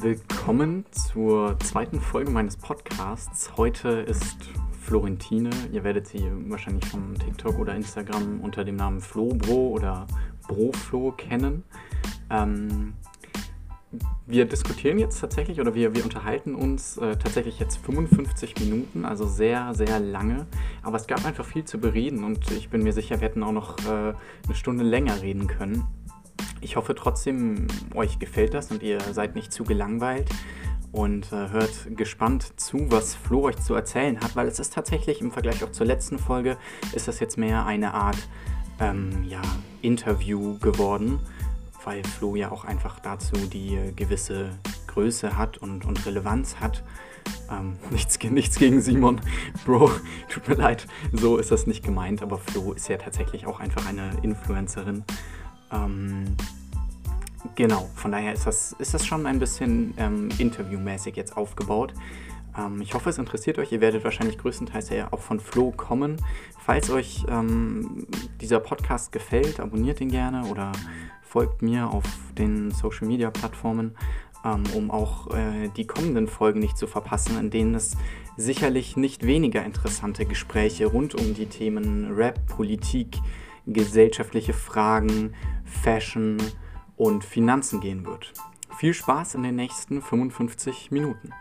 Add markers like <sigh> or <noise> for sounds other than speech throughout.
Willkommen zur zweiten Folge meines Podcasts. Heute ist Florentine. Ihr werdet sie wahrscheinlich vom TikTok oder Instagram unter dem Namen Flobro oder Broflo kennen. Ähm, wir diskutieren jetzt tatsächlich oder wir, wir unterhalten uns äh, tatsächlich jetzt 55 Minuten, also sehr, sehr lange. Aber es gab einfach viel zu bereden und ich bin mir sicher, wir hätten auch noch äh, eine Stunde länger reden können. Ich hoffe trotzdem, euch gefällt das und ihr seid nicht zu gelangweilt und äh, hört gespannt zu, was Flo euch zu erzählen hat, weil es ist tatsächlich im Vergleich auch zur letzten Folge, ist das jetzt mehr eine Art ähm, ja, Interview geworden weil Flo ja auch einfach dazu die äh, gewisse Größe hat und, und Relevanz hat. Ähm, <laughs> nichts, nichts gegen Simon, <laughs> Bro, tut mir leid, so ist das nicht gemeint, aber Flo ist ja tatsächlich auch einfach eine Influencerin. Ähm, genau, von daher ist das, ist das schon ein bisschen ähm, interviewmäßig jetzt aufgebaut. Ähm, ich hoffe, es interessiert euch. Ihr werdet wahrscheinlich größtenteils ja auch von Flo kommen. Falls euch ähm, dieser Podcast gefällt, abonniert ihn gerne oder folgt mir auf den Social Media Plattformen, ähm, um auch äh, die kommenden Folgen nicht zu verpassen, in denen es sicherlich nicht weniger interessante Gespräche rund um die Themen Rap, Politik, gesellschaftliche Fragen, Fashion und Finanzen gehen wird. Viel Spaß in den nächsten 55 Minuten.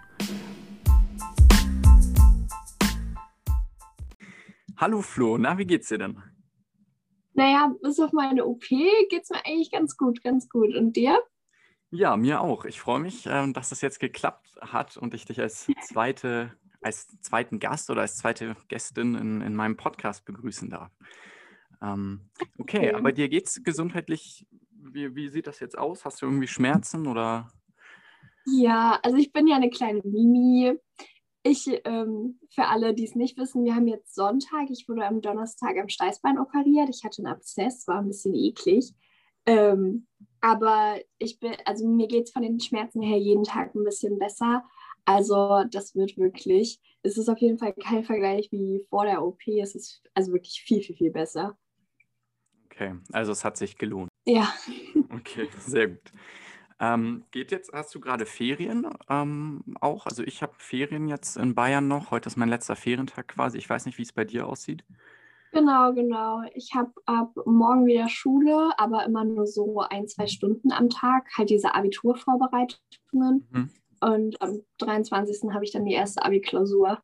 Hallo Flo, na, wie geht's dir denn? Naja, bis auf meine OP geht es mir eigentlich ganz gut, ganz gut. Und dir? Ja, mir auch. Ich freue mich, ähm, dass das jetzt geklappt hat und ich dich als <laughs> zweite, als zweiten Gast oder als zweite Gästin in, in meinem Podcast begrüßen darf. Ähm, okay, okay, aber dir geht es gesundheitlich, wie, wie sieht das jetzt aus? Hast du irgendwie Schmerzen oder? Ja, also ich bin ja eine kleine Mimi. Ich, ähm, für alle, die es nicht wissen, wir haben jetzt Sonntag. Ich wurde am Donnerstag am Steißbein operiert. Ich hatte einen Abszess, war ein bisschen eklig. Ähm, aber ich bin, also mir geht es von den Schmerzen her jeden Tag ein bisschen besser. Also das wird wirklich, es ist auf jeden Fall kein Vergleich wie vor der OP. Es ist also wirklich viel, viel, viel besser. Okay, also es hat sich gelohnt. Ja. <laughs> Okay, sehr gut. Ähm, geht jetzt, hast du gerade Ferien ähm, auch? Also ich habe Ferien jetzt in Bayern noch. Heute ist mein letzter Ferientag quasi. Ich weiß nicht, wie es bei dir aussieht. Genau, genau. Ich habe ab morgen wieder Schule, aber immer nur so ein, zwei Stunden am Tag, halt diese Abiturvorbereitungen. Mhm. Und am 23. habe ich dann die erste Abi-Klausur.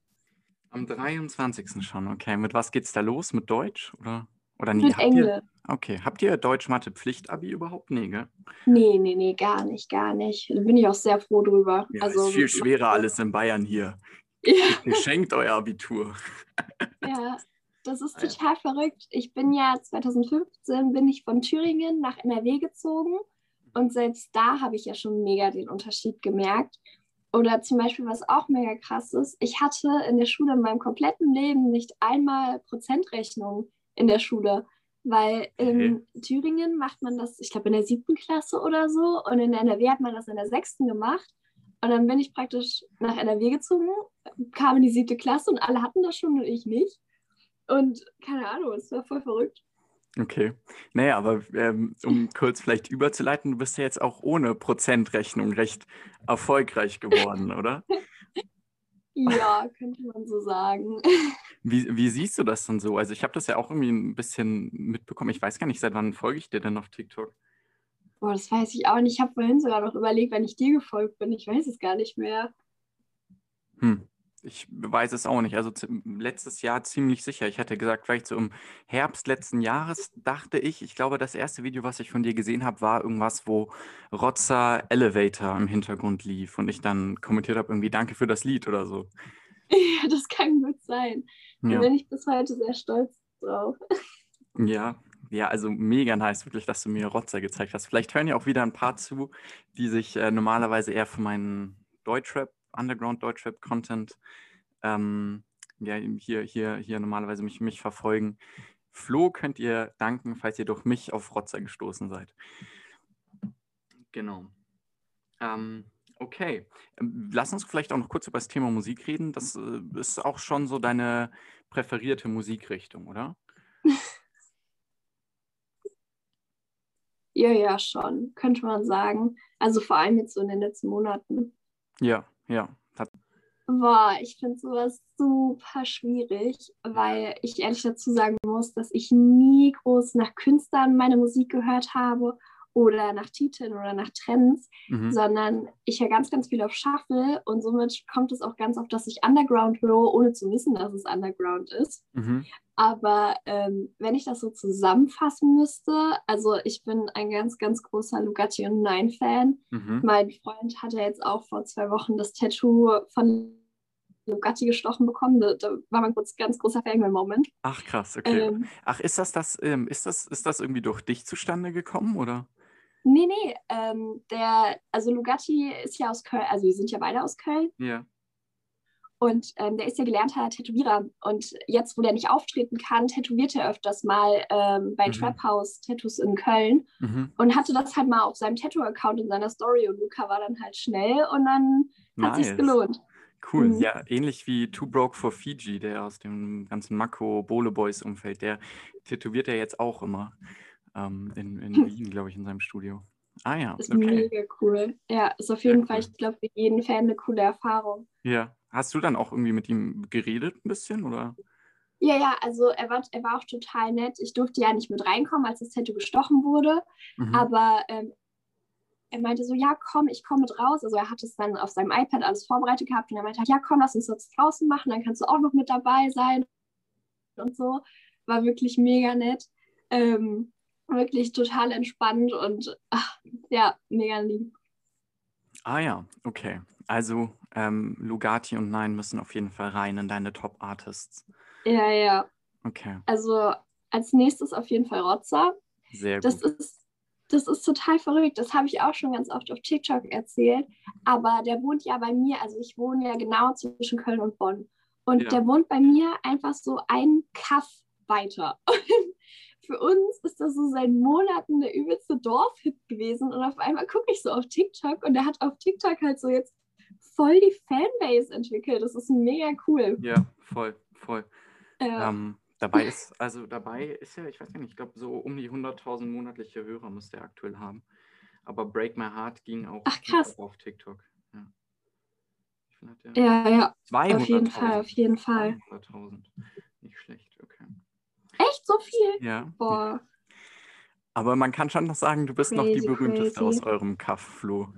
Am 23. schon, okay. Mit was geht es da los? Mit Deutsch oder? Oder nee, Mit Englisch. Ihr, okay. Habt ihr Deutsch-Mathe-Pflicht-Abi überhaupt? Nee, gell? Nee, nee, nee, gar nicht, gar nicht. Da bin ich auch sehr froh drüber. Ja, also, ist viel schwerer alles in Bayern hier. <laughs> Ja. Geschenkt euer Abitur. <laughs> Ja, das ist total verrückt. Ich bin ja 2015 bin ich von Thüringen nach NRW gezogen und selbst da habe ich ja schon mega den Unterschied gemerkt. Oder zum Beispiel, was auch mega krass ist, ich hatte in der Schule in meinem kompletten Leben nicht einmal Prozentrechnung in der Schule. Weil in okay. Thüringen macht man das, ich glaube, in der siebten Klasse oder so. Und in NRW hat man das in der sechsten gemacht. Und dann bin ich praktisch nach NRW gezogen, kam in die siebte Klasse und alle hatten das schon und ich nicht. Und keine Ahnung, es war voll verrückt. Okay. Naja, aber ähm, um <laughs> kurz vielleicht überzuleiten, du bist ja jetzt auch ohne Prozentrechnung recht erfolgreich geworden, oder? <laughs> Ja, könnte man so sagen. <laughs> Wie, wie siehst du das dann so? Also ich habe das ja auch irgendwie ein bisschen mitbekommen. Ich weiß gar nicht, seit wann folge ich dir denn auf TikTok? Boah, das weiß ich auch nicht. Ich habe vorhin sogar noch überlegt, wenn ich dir gefolgt bin. Ich weiß es gar nicht mehr. Hm. Ich weiß es auch nicht. Also letztes Jahr ziemlich sicher. Ich hätte gesagt, vielleicht so im Herbst letzten Jahres dachte ich, ich glaube, das erste Video, was ich von dir gesehen habe, war irgendwas, wo Rotzer Elevator im Hintergrund lief und ich dann kommentiert habe, irgendwie Danke für das Lied oder so. <laughs> Ja, das kann gut sein. Ja. Da bin ich bis heute sehr stolz drauf. Ja, ja, also mega nice, wirklich, dass du mir Rotzer gezeigt hast. Vielleicht hören ja auch wieder ein paar zu, die sich äh, normalerweise eher für meinen Deutschrap Underground Deutschrap Content ähm, ja, hier, hier, hier normalerweise mich, mich verfolgen. Flo könnt ihr danken, falls ihr durch mich auf Rotzer gestoßen seid. Genau. Ähm, okay. Ähm, lass uns vielleicht auch noch kurz über das Thema Musik reden. Das äh, ist auch schon so deine präferierte Musikrichtung, oder? <laughs> Ja, ja, schon, könnte man sagen. Also vor allem jetzt so in den letzten Monaten. Ja, ja. Hat Boah, ich finde sowas super schwierig, weil ich ehrlich dazu sagen muss, dass ich nie groß nach Künstlern meine Musik gehört habe oder nach Titeln oder nach Trends, mhm. sondern ich höre ganz, ganz viel auf Shuffle und somit kommt es auch ganz oft, dass ich Underground höre, ohne zu wissen, dass es Underground ist. Mhm. Aber ähm, wenn ich das so zusammenfassen müsste, also ich bin ein ganz, ganz großer Lugatti und Nine-Fan. Mhm. Mein Freund hatte jetzt auch vor zwei Wochen das Tattoo von Lugatti gestochen bekommen. Da, da war mein ganz, ganz großer Fan-Moment. Ach krass, okay. Ähm, Ach, ist das das, ähm, ist das, ist das irgendwie durch dich zustande gekommen, oder? Nee, nee, ähm, der, also Lugatti ist ja aus Köln, also wir sind ja beide aus Köln. Ja. Und ähm, der ist ja gelernter Tätowierer. Und jetzt, wo der nicht auftreten kann, tätowiert er öfters mal ähm, bei Mhm. Trap House Tattoos in Köln Mhm. und hatte das halt mal auf seinem Tattoo-Account in seiner Story. Und Luca war dann halt schnell und dann hat sich's Nice. gelohnt. Cool, Mhm. ja, ähnlich wie Too Broke for Fiji, der aus dem ganzen Mako Bole Boys Umfeld, der tätowiert ja jetzt auch immer ähm, in, in <laughs> Wien, glaube ich, in seinem Studio. Ah ja, Ist okay. mega cool. Ja, ist auf jeden Fall, cool. ich glaube, für jeden Fan eine coole Erfahrung. Ja. Hast du dann auch irgendwie mit ihm geredet ein bisschen, oder? Ja, ja, also er war, er war auch total nett. Ich durfte ja nicht mit reinkommen, als das Tattoo gestochen wurde. Mhm. Aber ähm, er meinte so, ja, komm, ich komme mit raus. Also er hat es dann auf seinem iPad alles vorbereitet gehabt und er meinte, ja, komm, lass uns das draußen machen, dann kannst du auch noch mit dabei sein und so. War wirklich mega nett. Ähm, wirklich total entspannt und ach, ja, mega lieb. Ah ja, okay. Also ähm, Lugatti und Nein müssen auf jeden Fall rein in deine Top-Artists. Ja, ja. Okay, Also als nächstes auf jeden Fall Rotzer. sehr Das gut. ist, das ist total verrückt. Das habe ich auch schon ganz oft auf TikTok erzählt. Aber der wohnt ja bei mir, also ich wohne ja genau zwischen Köln und Bonn. Und Ja. der wohnt bei mir einfach so ein Kaff weiter. <laughs> Für uns ist das so seit Monaten der übelste Dorfhit gewesen. Und auf einmal gucke ich so auf TikTok und der hat auf TikTok halt so jetzt voll die Fanbase entwickelt. Das ist mega cool. Ja, voll, voll. Äh, Ähm, dabei ist, also dabei ist ja, ich weiß gar nicht, ich glaube so um die 100.000 monatliche Hörer müsste er aktuell haben. Aber Break My Heart ging auch Ach, auf TikTok. Ja. Hat der? ja, ja, 200.000. auf jeden Fall, auf jeden Fall. 200.000. Nicht schlecht, okay. Echt so viel? Ja. Boah. Aber man kann schon noch sagen, du bist noch die Crazy, berühmteste crazy. aus eurem Kaff, Flo.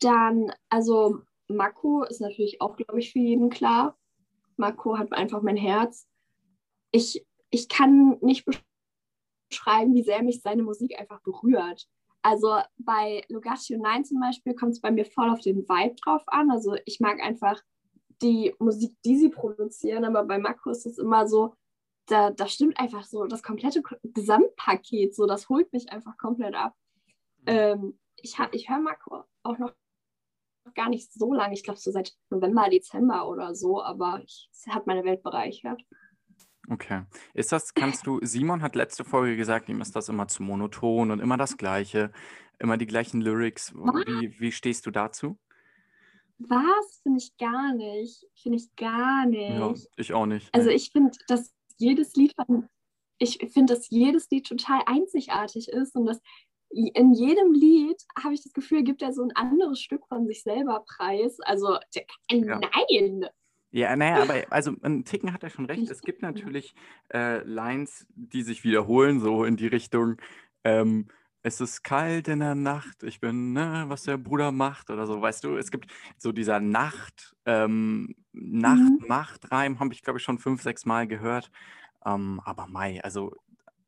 Dann, also Mako ist natürlich auch, glaube ich, für jeden klar. Mako hat einfach mein Herz. Ich, ich kann nicht beschreiben, wie sehr mich seine Musik einfach berührt. Also bei und Nein zum Beispiel kommt es bei mir voll auf den Vibe drauf an. Also ich mag einfach die Musik, die sie produzieren, aber bei Mako ist es immer so, da, da stimmt einfach so das komplette Ko- Gesamtpaket, so das holt mich einfach komplett ab. Ähm, ich ich höre Mako auch noch gar nicht so lange, ich glaube so seit November, Dezember oder so, aber ich, es hat meine Welt bereichert. Okay. Ist das, kannst du, Simon hat letzte Folge gesagt, ihm ist das immer zu monoton und immer das Gleiche, immer die gleichen Lyrics. Wie, wie stehst du dazu? Was? Finde ich gar nicht. Finde ich gar Ja, nicht. ich auch nicht. Also ich finde, dass jedes Lied von, ich finde, dass jedes Lied total einzigartig ist und dass in jedem Lied habe ich das Gefühl, gibt er so ein anderes Stück von sich selber preis. Also der, Ja. nein. Ja, naja, aber also ein Ticken hat er schon recht. Es gibt natürlich äh, Lines, die sich wiederholen, so in die Richtung, ähm, es ist kalt in der Nacht, ich bin, ne, was der Bruder macht oder so, weißt du, es gibt so dieser Nacht, ähm, Nacht-Macht-Reim, habe ich glaube ich schon fünf, sechs Mal gehört. Ähm, aber Mai, also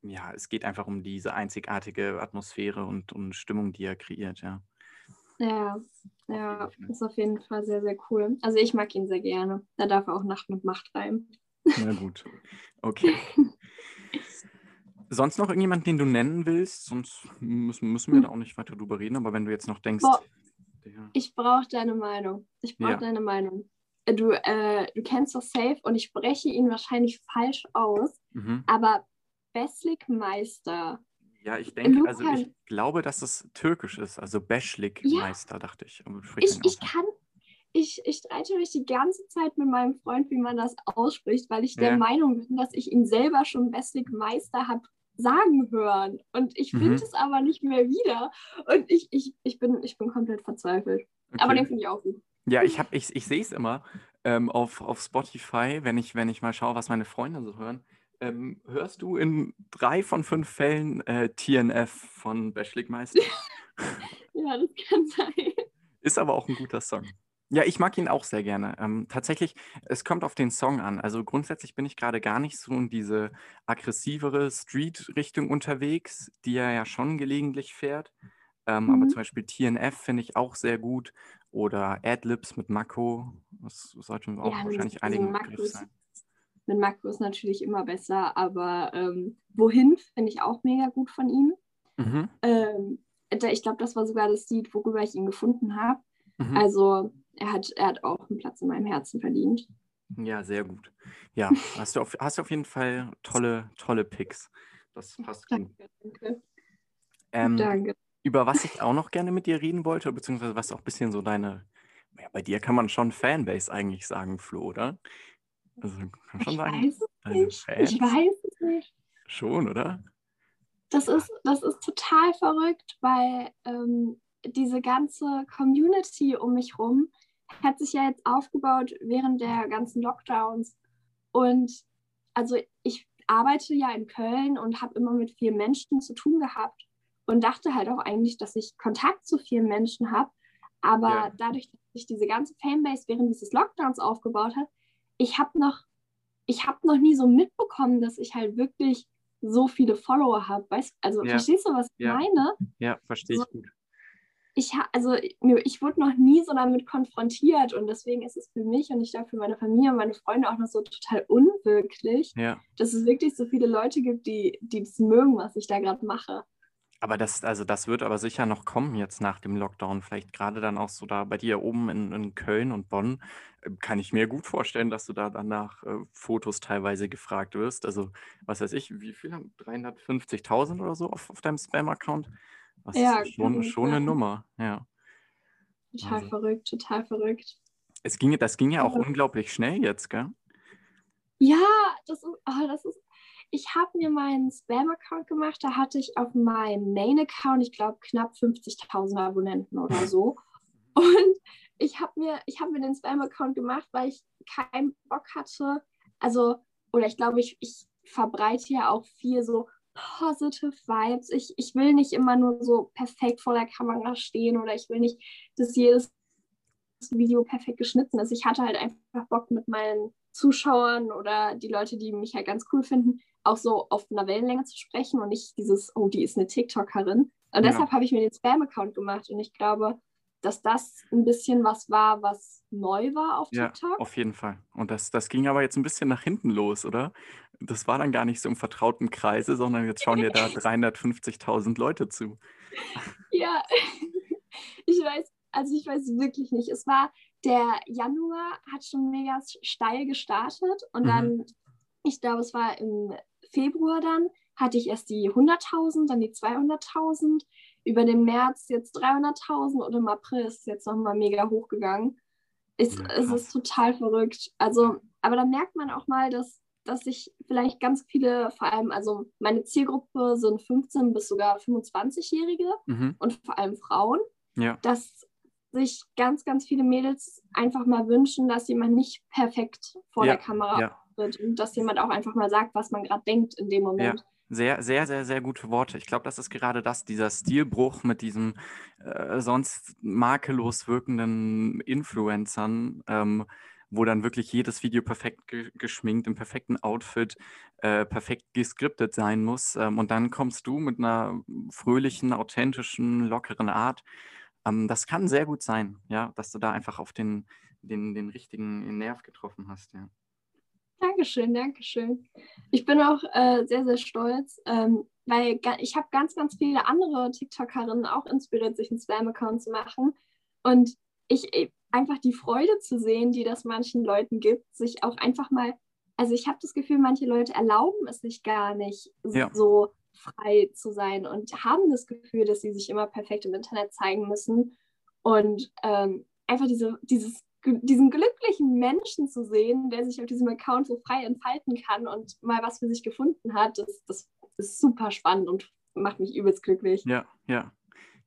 ja, es geht einfach um diese einzigartige Atmosphäre und, und Stimmung, die er kreiert, ja. Ja, ja, ist auf jeden Fall sehr, sehr cool. Also ich mag ihn sehr gerne. Da darf er auch Nacht mit Macht reimen. Na gut. <laughs> Okay. Sonst noch irgendjemand, den du nennen willst? Sonst müssen, müssen wir da auch nicht weiter drüber reden, aber wenn du jetzt noch denkst. Boah. der- Ich brauche deine Meinung. Ich brauche Ja. deine Meinung. Äh, Du, äh, du kennst das Safe und ich spreche ihn wahrscheinlich falsch aus, Mhm. aber Beslik Meister. Ja, ich denke, also ich glaube, dass es türkisch ist, also Beschlik Ja. Meister, dachte ich. Ich, ich aus. kann, ich, ich streite mich die ganze Zeit mit meinem Freund, wie man das ausspricht, weil ich der Ja. Meinung bin, dass ich ihn selber schon Beslik Meister habe sagen hören. Und ich finde Mhm. es aber nicht mehr wieder. Und ich, ich, ich, bin, ich bin komplett verzweifelt. Aber Okay. den finde ich auch gut. Ja, ich, hab- ich, ich sehe es immer ähm, auf, auf Spotify, wenn ich, wenn ich mal schaue, was meine Freunde so hören. Ähm, hörst du in drei von fünf Fällen äh, TNF von Bashlik Meister? <laughs> Ja, das kann sein. Ist aber auch ein guter Song. Ja, ich mag ihn auch sehr gerne. Ähm, tatsächlich, es kommt auf den Song an. Also grundsätzlich bin ich gerade gar nicht so in diese aggressivere Street-Richtung unterwegs, die er ja schon gelegentlich fährt. Ähm, Aber Mhm. zum Beispiel TNF finde ich auch sehr gut. Oder Adlibs mit Mako. Das sollte auch Ja, wahrscheinlich mit einigen Begriff sein. Mit Makro ist natürlich immer besser, aber ähm, Wohin finde ich auch mega gut von ihm. Mhm. Ähm, ich glaube, das war sogar das Lied, worüber ich ihn gefunden habe. Mhm. Also er hat, er hat auch einen Platz in meinem Herzen verdient. Ja, sehr gut. Ja, <laughs> hast du auf, hast du auf jeden Fall tolle, tolle Picks. Das passt gut. Danke, danke. Ähm, danke. über was ich auch noch gerne mit dir reden wollte, beziehungsweise was auch ein bisschen so deine, ja, bei dir kann man schon Fanbase eigentlich sagen, Flo, oder? Also kann man schon Ich sagen, weiß es. Fans Ich weiß es nicht. schon, oder? Das ist, das ist total verrückt, weil ähm, diese ganze Community um mich rum hat sich ja jetzt aufgebaut während der ganzen Lockdowns. Und also ich arbeite ja in Köln und habe immer mit vielen Menschen zu tun gehabt und dachte halt auch eigentlich, dass ich Kontakt zu vielen Menschen habe. Aber Ja. dadurch, dass sich diese ganze Fanbase während dieses Lockdowns aufgebaut hat, ich habe noch, ich habe noch nie so mitbekommen, dass ich halt wirklich so viele Follower habe. Weißt also Ja. verstehst du, was ich Ja. meine? Ja, verstehe ich So. gut. Ich also ich wurde noch nie so damit konfrontiert und deswegen ist es für mich und ich glaube für meine Familie und meine Freunde auch noch so total unwirklich, Ja. dass es wirklich so viele Leute gibt, die, die das mögen, was ich da gerade mache. Aber das, also das wird aber sicher noch kommen jetzt nach dem Lockdown. Vielleicht gerade dann auch so da bei dir oben in, in Köln und Bonn. äh, Kann ich mir gut vorstellen, dass du da dann nach äh, Fotos teilweise gefragt wirst. Also, was weiß ich, wie viel haben 350.000 oder so auf, auf deinem Spam-Account? Das Ja, ist schon, kann schon eine. Nummer, ja. Total Also. verrückt, total verrückt. Es ging, das ging ja auch Aber- unglaublich schnell jetzt, gell? Ja, das ist, oh, das ist. Ich habe mir meinen Spam-Account gemacht, da hatte ich auf meinem Main-Account, ich glaube, knapp 50.000 Abonnenten oder so. <laughs> Und ich habe mir, ich hab mir den Spam-Account gemacht, weil ich keinen Bock hatte. Also, oder ich glaube, ich, ich verbreite ja auch viel so positive Vibes. Ich, ich will nicht immer nur so perfekt vor der Kamera stehen oder ich will nicht, dass jedes Video perfekt geschnitten ist. Ich hatte halt einfach Bock mit meinen Zuschauern oder die Leute, die mich halt ganz cool finden, auch so auf einer Wellenlänge zu sprechen und nicht dieses, oh, die ist eine TikTokerin. Und Ja. deshalb habe ich mir den Spam-Account gemacht und ich glaube, dass das ein bisschen was war, was neu war auf Ja, TikTok. auf jeden Fall. Und das, das ging aber jetzt ein bisschen nach hinten los, oder? Das war dann gar nicht so im vertrauten Kreise, sondern jetzt schauen dir da <laughs> 350.000 Leute zu. Ja, <laughs> ich weiß, also ich weiß wirklich nicht. Es war der Januar, hat schon mega steil gestartet und Mhm. dann, ich glaube, es war im Februar dann, hatte ich erst die 100.000, dann die 200.000, über den März jetzt 300.000 und im April ist es jetzt nochmal mega hochgegangen. Es, Ja, es ist total verrückt. Also, aber da merkt man auch mal, dass, dass sich vielleicht ganz viele, vor allem, also meine Zielgruppe sind 15 bis sogar 25-Jährige Mhm. und vor allem Frauen, Ja, dass sich ganz, ganz viele Mädels einfach mal wünschen, dass jemand nicht perfekt vor Ja, der Kamera ja. wird und dass jemand auch einfach mal sagt, was man gerade denkt in dem Moment. Sehr, sehr, sehr, sehr gute Worte. Ich glaube, das ist gerade das, dieser Stilbruch mit diesen äh, sonst makellos wirkenden Influencern, ähm, wo dann wirklich jedes Video perfekt ge geschminkt, im perfekten Outfit, äh, perfekt geskriptet sein muss. Ähm, und dann kommst du mit einer fröhlichen, authentischen, lockeren Art. Ähm, das kann sehr gut sein, ja, dass du da einfach auf den, den, den richtigen Nerv getroffen hast, ja. Dankeschön, Dankeschön. Ich bin auch äh, sehr, sehr stolz, ähm, weil ich habe ganz, ganz viele andere TikTokerinnen auch inspiriert, sich einen Spam-Account zu machen. Und ich ich- einfach die Freude zu sehen, die das manchen Leuten gibt, sich auch einfach mal, also ich habe das Gefühl, manche Leute erlauben es sich gar nicht, Ja. so frei zu sein und haben das Gefühl, dass sie sich immer perfekt im Internet zeigen müssen. Und ähm, einfach diese, dieses diesen glücklichen Menschen zu sehen, der sich auf diesem Account so frei entfalten kann und mal was für sich gefunden hat, das, das ist super spannend und macht mich übelst glücklich. Ja, ja.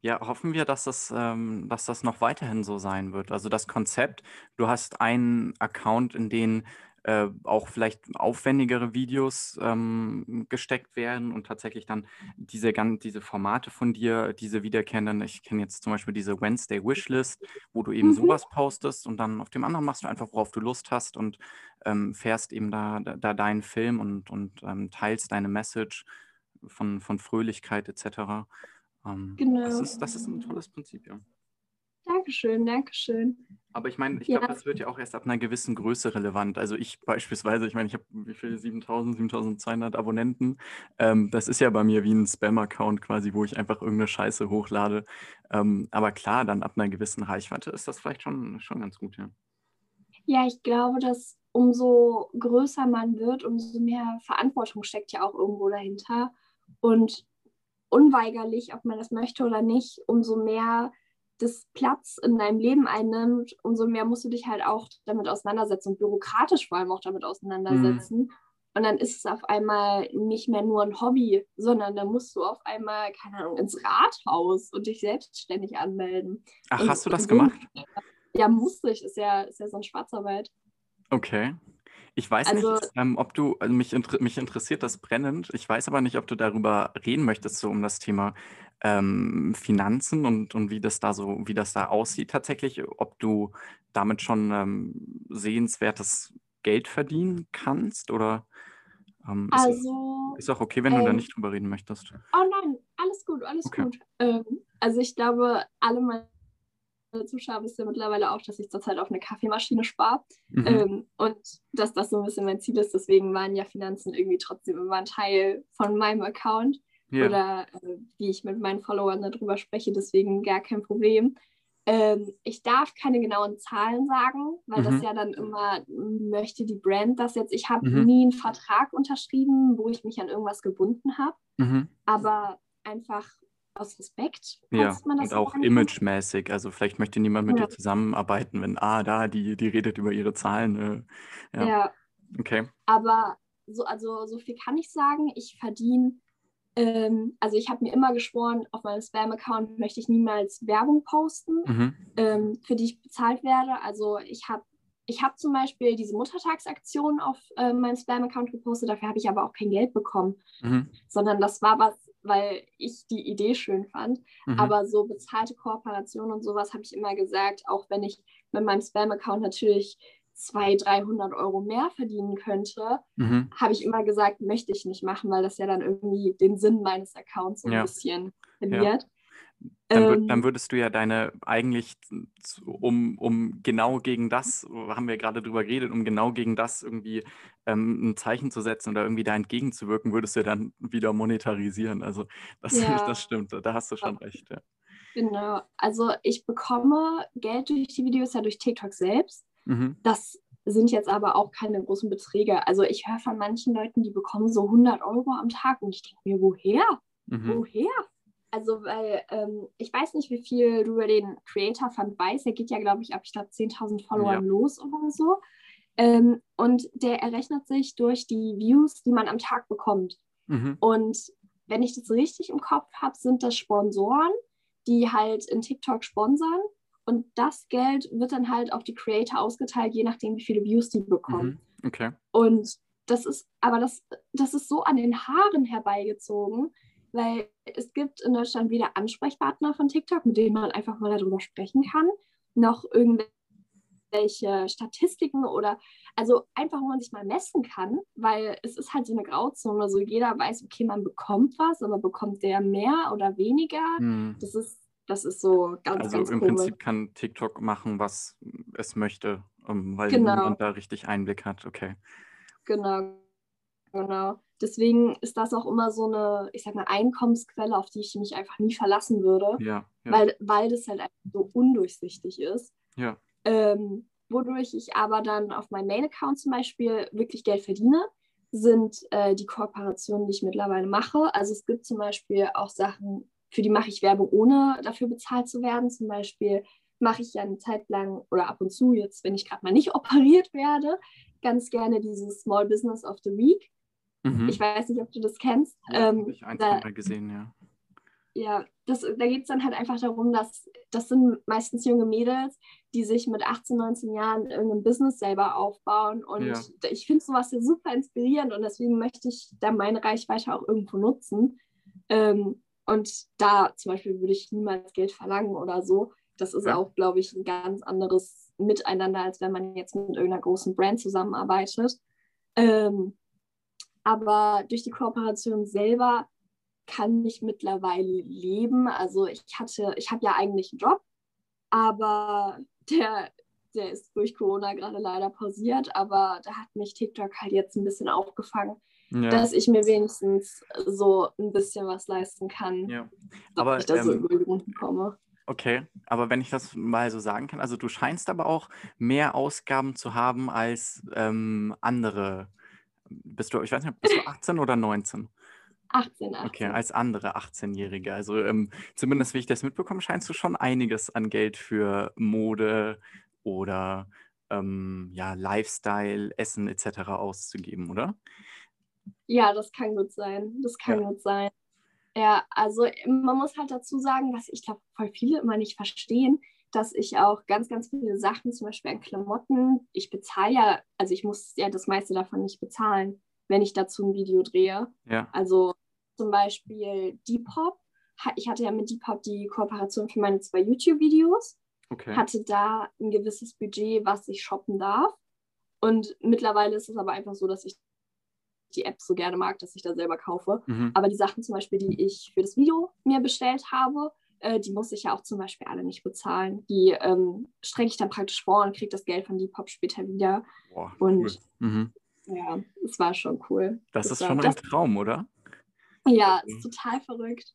Ja, hoffen wir, dass das, ähm, dass das noch weiterhin so sein wird. Also das Konzept, du hast einen Account, in den äh, auch vielleicht aufwendigere Videos ähm, gesteckt werden und tatsächlich dann diese, diese Formate von dir, diese wiederkehrenden, ich kenne jetzt zum Beispiel diese Wednesday Wishlist, wo du eben Mhm. sowas postest und dann auf dem anderen machst du einfach, worauf du Lust hast und ähm, fährst eben da, da, da deinen Film und, und ähm, teilst deine Message von, von Fröhlichkeit etc. Ähm, das Genau. ist, das ist ein tolles Prinzip, ja. Dankeschön, Dankeschön. Aber ich meine, ich Ja. glaube, das wird ja auch erst ab einer gewissen Größe relevant. Also ich beispielsweise, ich meine, ich habe wie viel, 7000, 7200 Abonnenten. Ähm, das ist ja bei mir wie ein Spam-Account quasi, wo ich einfach irgendeine Scheiße hochlade. Ähm, aber klar, dann ab einer gewissen Reichweite ist das vielleicht schon, schon ganz gut, ja. Ja, ich glaube, dass umso größer man wird, umso mehr Verantwortung steckt ja auch irgendwo dahinter. Und unweigerlich, ob man das möchte oder nicht, umso mehr das Platz in deinem Leben einnimmt, umso mehr musst du dich halt auch damit auseinandersetzen und bürokratisch vor allem auch damit auseinandersetzen. Und dann ist es auf einmal nicht mehr nur ein Hobby, sondern dann musst du auf einmal, keine Ahnung, ins Rathaus und dich selbstständig anmelden. Ach, Und hast du das gemacht? Ja, musste ich, ist ja, ist ja so ein Schwarzarbeit. Okay. Ich weiß Also- nicht, ähm, ob du, also mich, mich interessiert das brennend. Ich weiß aber nicht, ob du darüber reden möchtest, so um das Thema ähm, Finanzen und, und wie das da so, wie das da aussieht tatsächlich, ob du damit schon ähm, sehenswertes Geld verdienen kannst oder ähm, ist, Also, ist auch okay, wenn du da ähm, nicht drüber reden möchtest. oh nein, alles gut, alles Okay. gut. Ähm, also ich glaube, alle meine Zuschauer wissen ja mittlerweile auch, dass ich zurzeit auf eine Kaffeemaschine spare. Mhm. Ähm, und dass das so ein bisschen mein Ziel ist. Deswegen waren ja Finanzen irgendwie trotzdem immer ein Teil von meinem Account. Ja. Oder äh, wie ich mit meinen Followern darüber spreche, deswegen gar kein Problem. Ähm, ich darf keine genauen Zahlen sagen, weil das Mhm. ja dann immer m, möchte die Brand das jetzt. Ich habe Mhm. nie einen Vertrag unterschrieben, wo ich mich an irgendwas gebunden habe, Mhm. aber einfach aus Respekt, Ja, das und auch imagemäßig. Also vielleicht möchte niemand mit Ja. dir zusammenarbeiten, wenn, ah, da, die, die redet über ihre Zahlen. Äh, ja. Ja, Okay. aber so, also so viel kann ich sagen. Ich verdiene, ähm, also ich habe mir immer geschworen, auf meinem Spam-Account möchte ich niemals Werbung posten. Mhm. ähm, für die ich bezahlt werde. Also ich habe ich hab zum Beispiel diese Muttertagsaktion auf äh, meinem Spam-Account gepostet, dafür habe ich aber auch kein Geld bekommen, Mhm. sondern das war was, weil ich die Idee schön fand. Mhm. Aber so bezahlte Kooperationen und sowas habe ich immer gesagt, auch wenn ich mit meinem Spam-Account natürlich 200, 300 Euro mehr verdienen könnte, Mhm. habe ich immer gesagt, möchte ich nicht machen, weil das ja dann irgendwie den Sinn meines Accounts so ein Ja. bisschen verliert. Dann, würd, Ähm, dann würdest du ja deine eigentlich, um, um genau gegen das, haben wir gerade drüber geredet, um genau gegen das irgendwie ähm, ein Zeichen zu setzen oder irgendwie da entgegenzuwirken, würdest du ja dann wieder monetarisieren. Also das, Ja. <laughs> das stimmt, da hast du schon recht. Ja. Genau, also ich bekomme Geld durch die Videos ja durch TikTok selbst. Mhm. Das sind jetzt aber auch keine großen Beträge. Also ich höre von manchen Leuten, die bekommen so 100 Euro am Tag und ich denke mir, woher? Mhm. Woher? Also, weil ähm, ich weiß nicht, wie viel du über den Creator Fund weißt. Der geht ja, glaube ich, ab, ich glaube, 10.000 Followern los oder so. Ähm, und der errechnet sich durch die Views, die man am Tag bekommt. Mhm. Und wenn ich das richtig im Kopf habe, sind das Sponsoren, die halt in TikTok sponsern. Und das Geld wird dann halt auf die Creator ausgeteilt, je nachdem, wie viele Views die bekommen. Mhm. Okay. Und das ist, aber das, das ist so an den Haaren herbeigezogen, weil es gibt in Deutschland weder Ansprechpartner von TikTok, mit denen man einfach mal darüber sprechen kann, noch irgendwelche Statistiken oder also einfach, wo man sich mal messen kann, weil es ist halt so eine Grauzone. So jeder weiß, okay, man bekommt was, aber bekommt der mehr oder weniger? Mhm. Das ist, das ist so ganz, Also ganz im komisch. Prinzip kann TikTok machen, was es möchte, ähm, weil Genau. niemand da richtig Einblick hat. Okay. Genau, genau. Deswegen ist das auch immer so eine, ich sag mal, Einkommensquelle, auf die ich mich einfach nie verlassen würde, Ja. Ja. weil, weil das halt einfach so undurchsichtig ist. ja. Ähm, wodurch ich aber dann auf meinem Mail-Account zum Beispiel wirklich Geld verdiene, sind äh, die Kooperationen, die ich mittlerweile mache. Also es gibt zum Beispiel auch Sachen, für die mache ich Werbung, ohne dafür bezahlt zu werden. Zum Beispiel mache ich ja eine Zeit lang oder ab und zu, jetzt wenn ich gerade mal nicht <laughs> operiert werde, ganz gerne dieses Small Business of the Week. Mhm. Ich weiß nicht, ob du das kennst. Ja, ähm, habe ich ein, zwei Mal gesehen, ja. Ja, das, da geht es dann halt einfach darum, dass das sind meistens junge Mädels, die sich mit 18, 19 Jahren irgendein Business selber aufbauen. Und ja. ich finde sowas ja super inspirierend und deswegen möchte ich da meine Reichweite auch irgendwo nutzen. Ähm, und da zum Beispiel würde ich niemals Geld verlangen oder so. Das ist ja. auch, glaube ich, ein ganz anderes Miteinander, als wenn man jetzt mit irgendeiner großen Brand zusammenarbeitet. Ähm, aber durch die Kooperation selber kann ich mittlerweile leben. Also ich hatte, ich habe ja eigentlich einen Job, aber der, der ist durch Corona gerade leider pausiert, aber da hat mich TikTok halt jetzt ein bisschen aufgefangen, ja. dass ich mir wenigstens so ein bisschen was leisten kann, ja. aber ich da ähm, so über die Runden komme. Okay, aber wenn ich das mal so sagen kann, also du scheinst aber auch mehr Ausgaben zu haben als ähm, andere. Bist du, ich weiß nicht, bist du <laughs> 18 oder 19? 18, 18. Okay, als andere 18-Jährige. Also ähm, zumindest wie ich das mitbekomme, scheinst du schon einiges an Geld für Mode oder ähm, ja, Lifestyle, Essen etc. auszugeben, oder? Ja, das kann gut sein. Das kann ja. gut sein. Ja, also man muss halt dazu sagen, was ich glaube, voll viele immer nicht verstehen, dass ich auch ganz, ganz viele Sachen, zum Beispiel an Klamotten, ich bezahle ja, also ich muss ja das meiste davon nicht bezahlen, wenn ich dazu ein Video drehe. Ja. Also zum Beispiel Depop. Ich hatte ja mit Depop die Kooperation für meine zwei YouTube-Videos. Okay. Hatte da ein gewisses Budget, was ich shoppen darf. Und mittlerweile ist es aber einfach so, dass ich die App so gerne mag, dass ich da selber kaufe. Mhm. Aber die Sachen zum Beispiel, die ich für das Video mir bestellt habe, äh, die muss ich ja auch zum Beispiel alle nicht bezahlen. Die ähm, strecke ich dann praktisch vor und kriege das Geld von Depop später wieder. Boah, und cool. mhm. ja, es war schon cool. Das, das ist schon ein Traum, oder? Ja, ist total verrückt.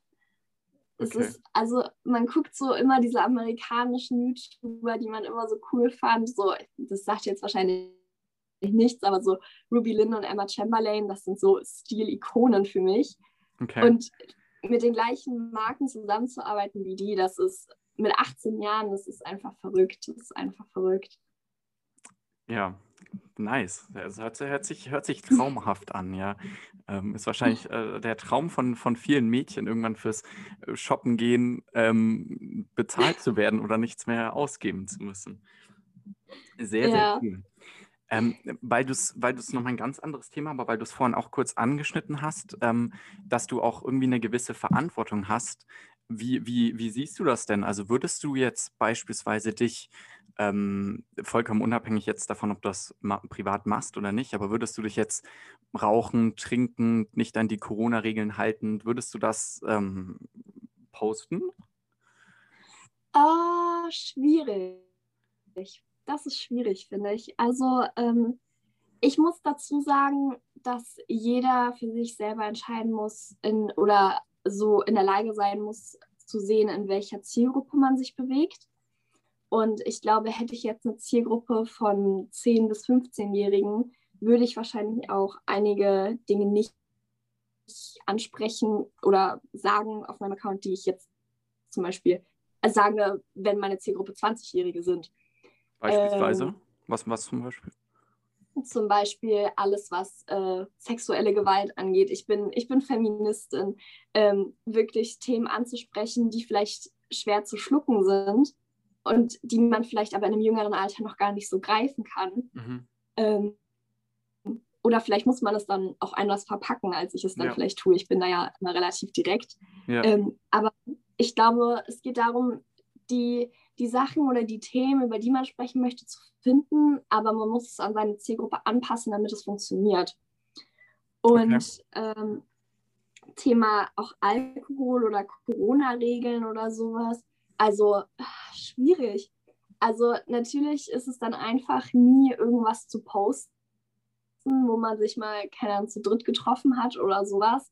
Es okay. ist, also man guckt so immer diese amerikanischen YouTuber, die man immer so cool fand. So, das sagt jetzt wahrscheinlich nichts, aber so Ruby Lynn und Emma Chamberlain, das sind so Stilikonen für mich. Okay. Und mit den gleichen Marken zusammenzuarbeiten wie die, das ist mit 18 Jahren, das ist einfach verrückt. Das ist einfach verrückt. Ja, nice. Das hört, hört, sich, hört sich traumhaft an, ja. Ähm, ist wahrscheinlich äh, der Traum von, von vielen Mädchen, irgendwann fürs äh, Shoppen gehen ähm, bezahlt zu werden oder nichts mehr ausgeben zu müssen. Sehr, ja. sehr cool. Ähm, weil du es weil nochmal ein ganz anderes Thema, aber weil du es vorhin auch kurz angeschnitten hast, ähm, dass du auch irgendwie eine gewisse Verantwortung hast. Wie, wie, wie siehst du das denn? Also würdest du jetzt beispielsweise dich ähm, vollkommen unabhängig jetzt davon, ob du das ma privat machst oder nicht, aber würdest du dich jetzt rauchen, trinken, nicht an die Corona-Regeln halten, würdest du das ähm, posten? Oh, schwierig. Das ist schwierig, finde ich. Also ähm, ich muss dazu sagen, dass jeder für sich selber entscheiden muss in, oder so in der Lage sein muss, zu sehen, in welcher Zielgruppe man sich bewegt. Und ich glaube, hätte ich jetzt eine Zielgruppe von 10- bis 15-Jährigen, würde ich wahrscheinlich auch einige Dinge nicht ansprechen oder sagen auf meinem Account, die ich jetzt zum Beispiel sage, wenn meine Zielgruppe 20-Jährige sind. Beispielsweise? Ähm, was, was zum Beispiel? Zum Beispiel alles, was äh, sexuelle Gewalt angeht. Ich bin, ich bin Feministin. Ähm, wirklich Themen anzusprechen, die vielleicht schwer zu schlucken sind, und die man vielleicht aber in einem jüngeren Alter noch gar nicht so greifen kann. Mhm. Ähm, oder vielleicht muss man es dann auch anders verpacken, als ich es dann ja. vielleicht tue. Ich bin da ja immer relativ direkt. Ja. Ähm, aber ich glaube, es geht darum, die, die Sachen oder die Themen, über die man sprechen möchte, zu finden, aber man muss es an seine Zielgruppe anpassen, damit es funktioniert. Und okay. ähm, Thema auch Alkohol oder Corona-Regeln oder sowas. Also schwierig. Also natürlich ist es dann einfach nie irgendwas zu posten, wo man sich mal, keine Ahnung, zu dritt getroffen hat oder sowas.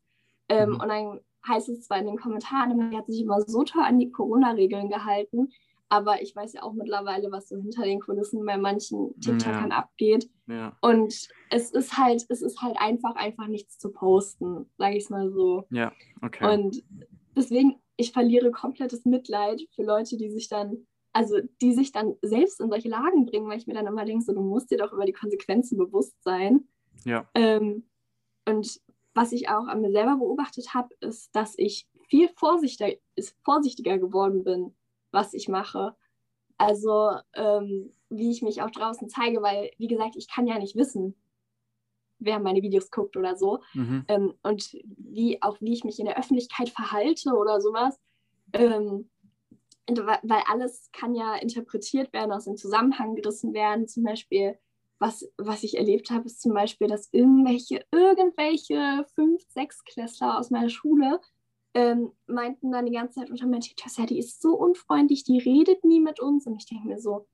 Ähm, mhm. Und dann heißt es zwar in den Kommentaren, man hat sich immer so toll an die Corona-Regeln gehalten, aber ich weiß ja auch mittlerweile, was so hinter den Kulissen bei manchen TikTokern ja. abgeht. Ja. Und es ist halt, es ist halt einfach, einfach nichts zu posten, sage ich es mal so. Ja, okay. Und deswegen, ich verliere komplettes Mitleid für Leute, die sich dann also die sich dann selbst in solche Lagen bringen, weil ich mir dann immer denke, so, du musst dir doch über die Konsequenzen bewusst sein. Ja. Ähm, und was ich auch an mir selber beobachtet habe, ist, dass ich viel vorsichtiger, vorsichtiger geworden bin, was ich mache. Also ähm, wie ich mich auch draußen zeige, weil, wie gesagt, ich kann ja nicht wissen, wer meine Videos guckt oder so. Mhm. Ähm, und wie auch wie ich mich in der Öffentlichkeit verhalte oder sowas. Ähm, weil alles kann ja interpretiert werden, aus dem Zusammenhang gerissen werden. Zum Beispiel, was, was ich erlebt habe, ist zum Beispiel, dass irgendwelche, irgendwelche fünf, sechs Klässler aus meiner Schule ähm, meinten dann die ganze Zeit unter meinem TikTok, ja, die ist so unfreundlich, die redet nie mit uns. Und ich denke mir so,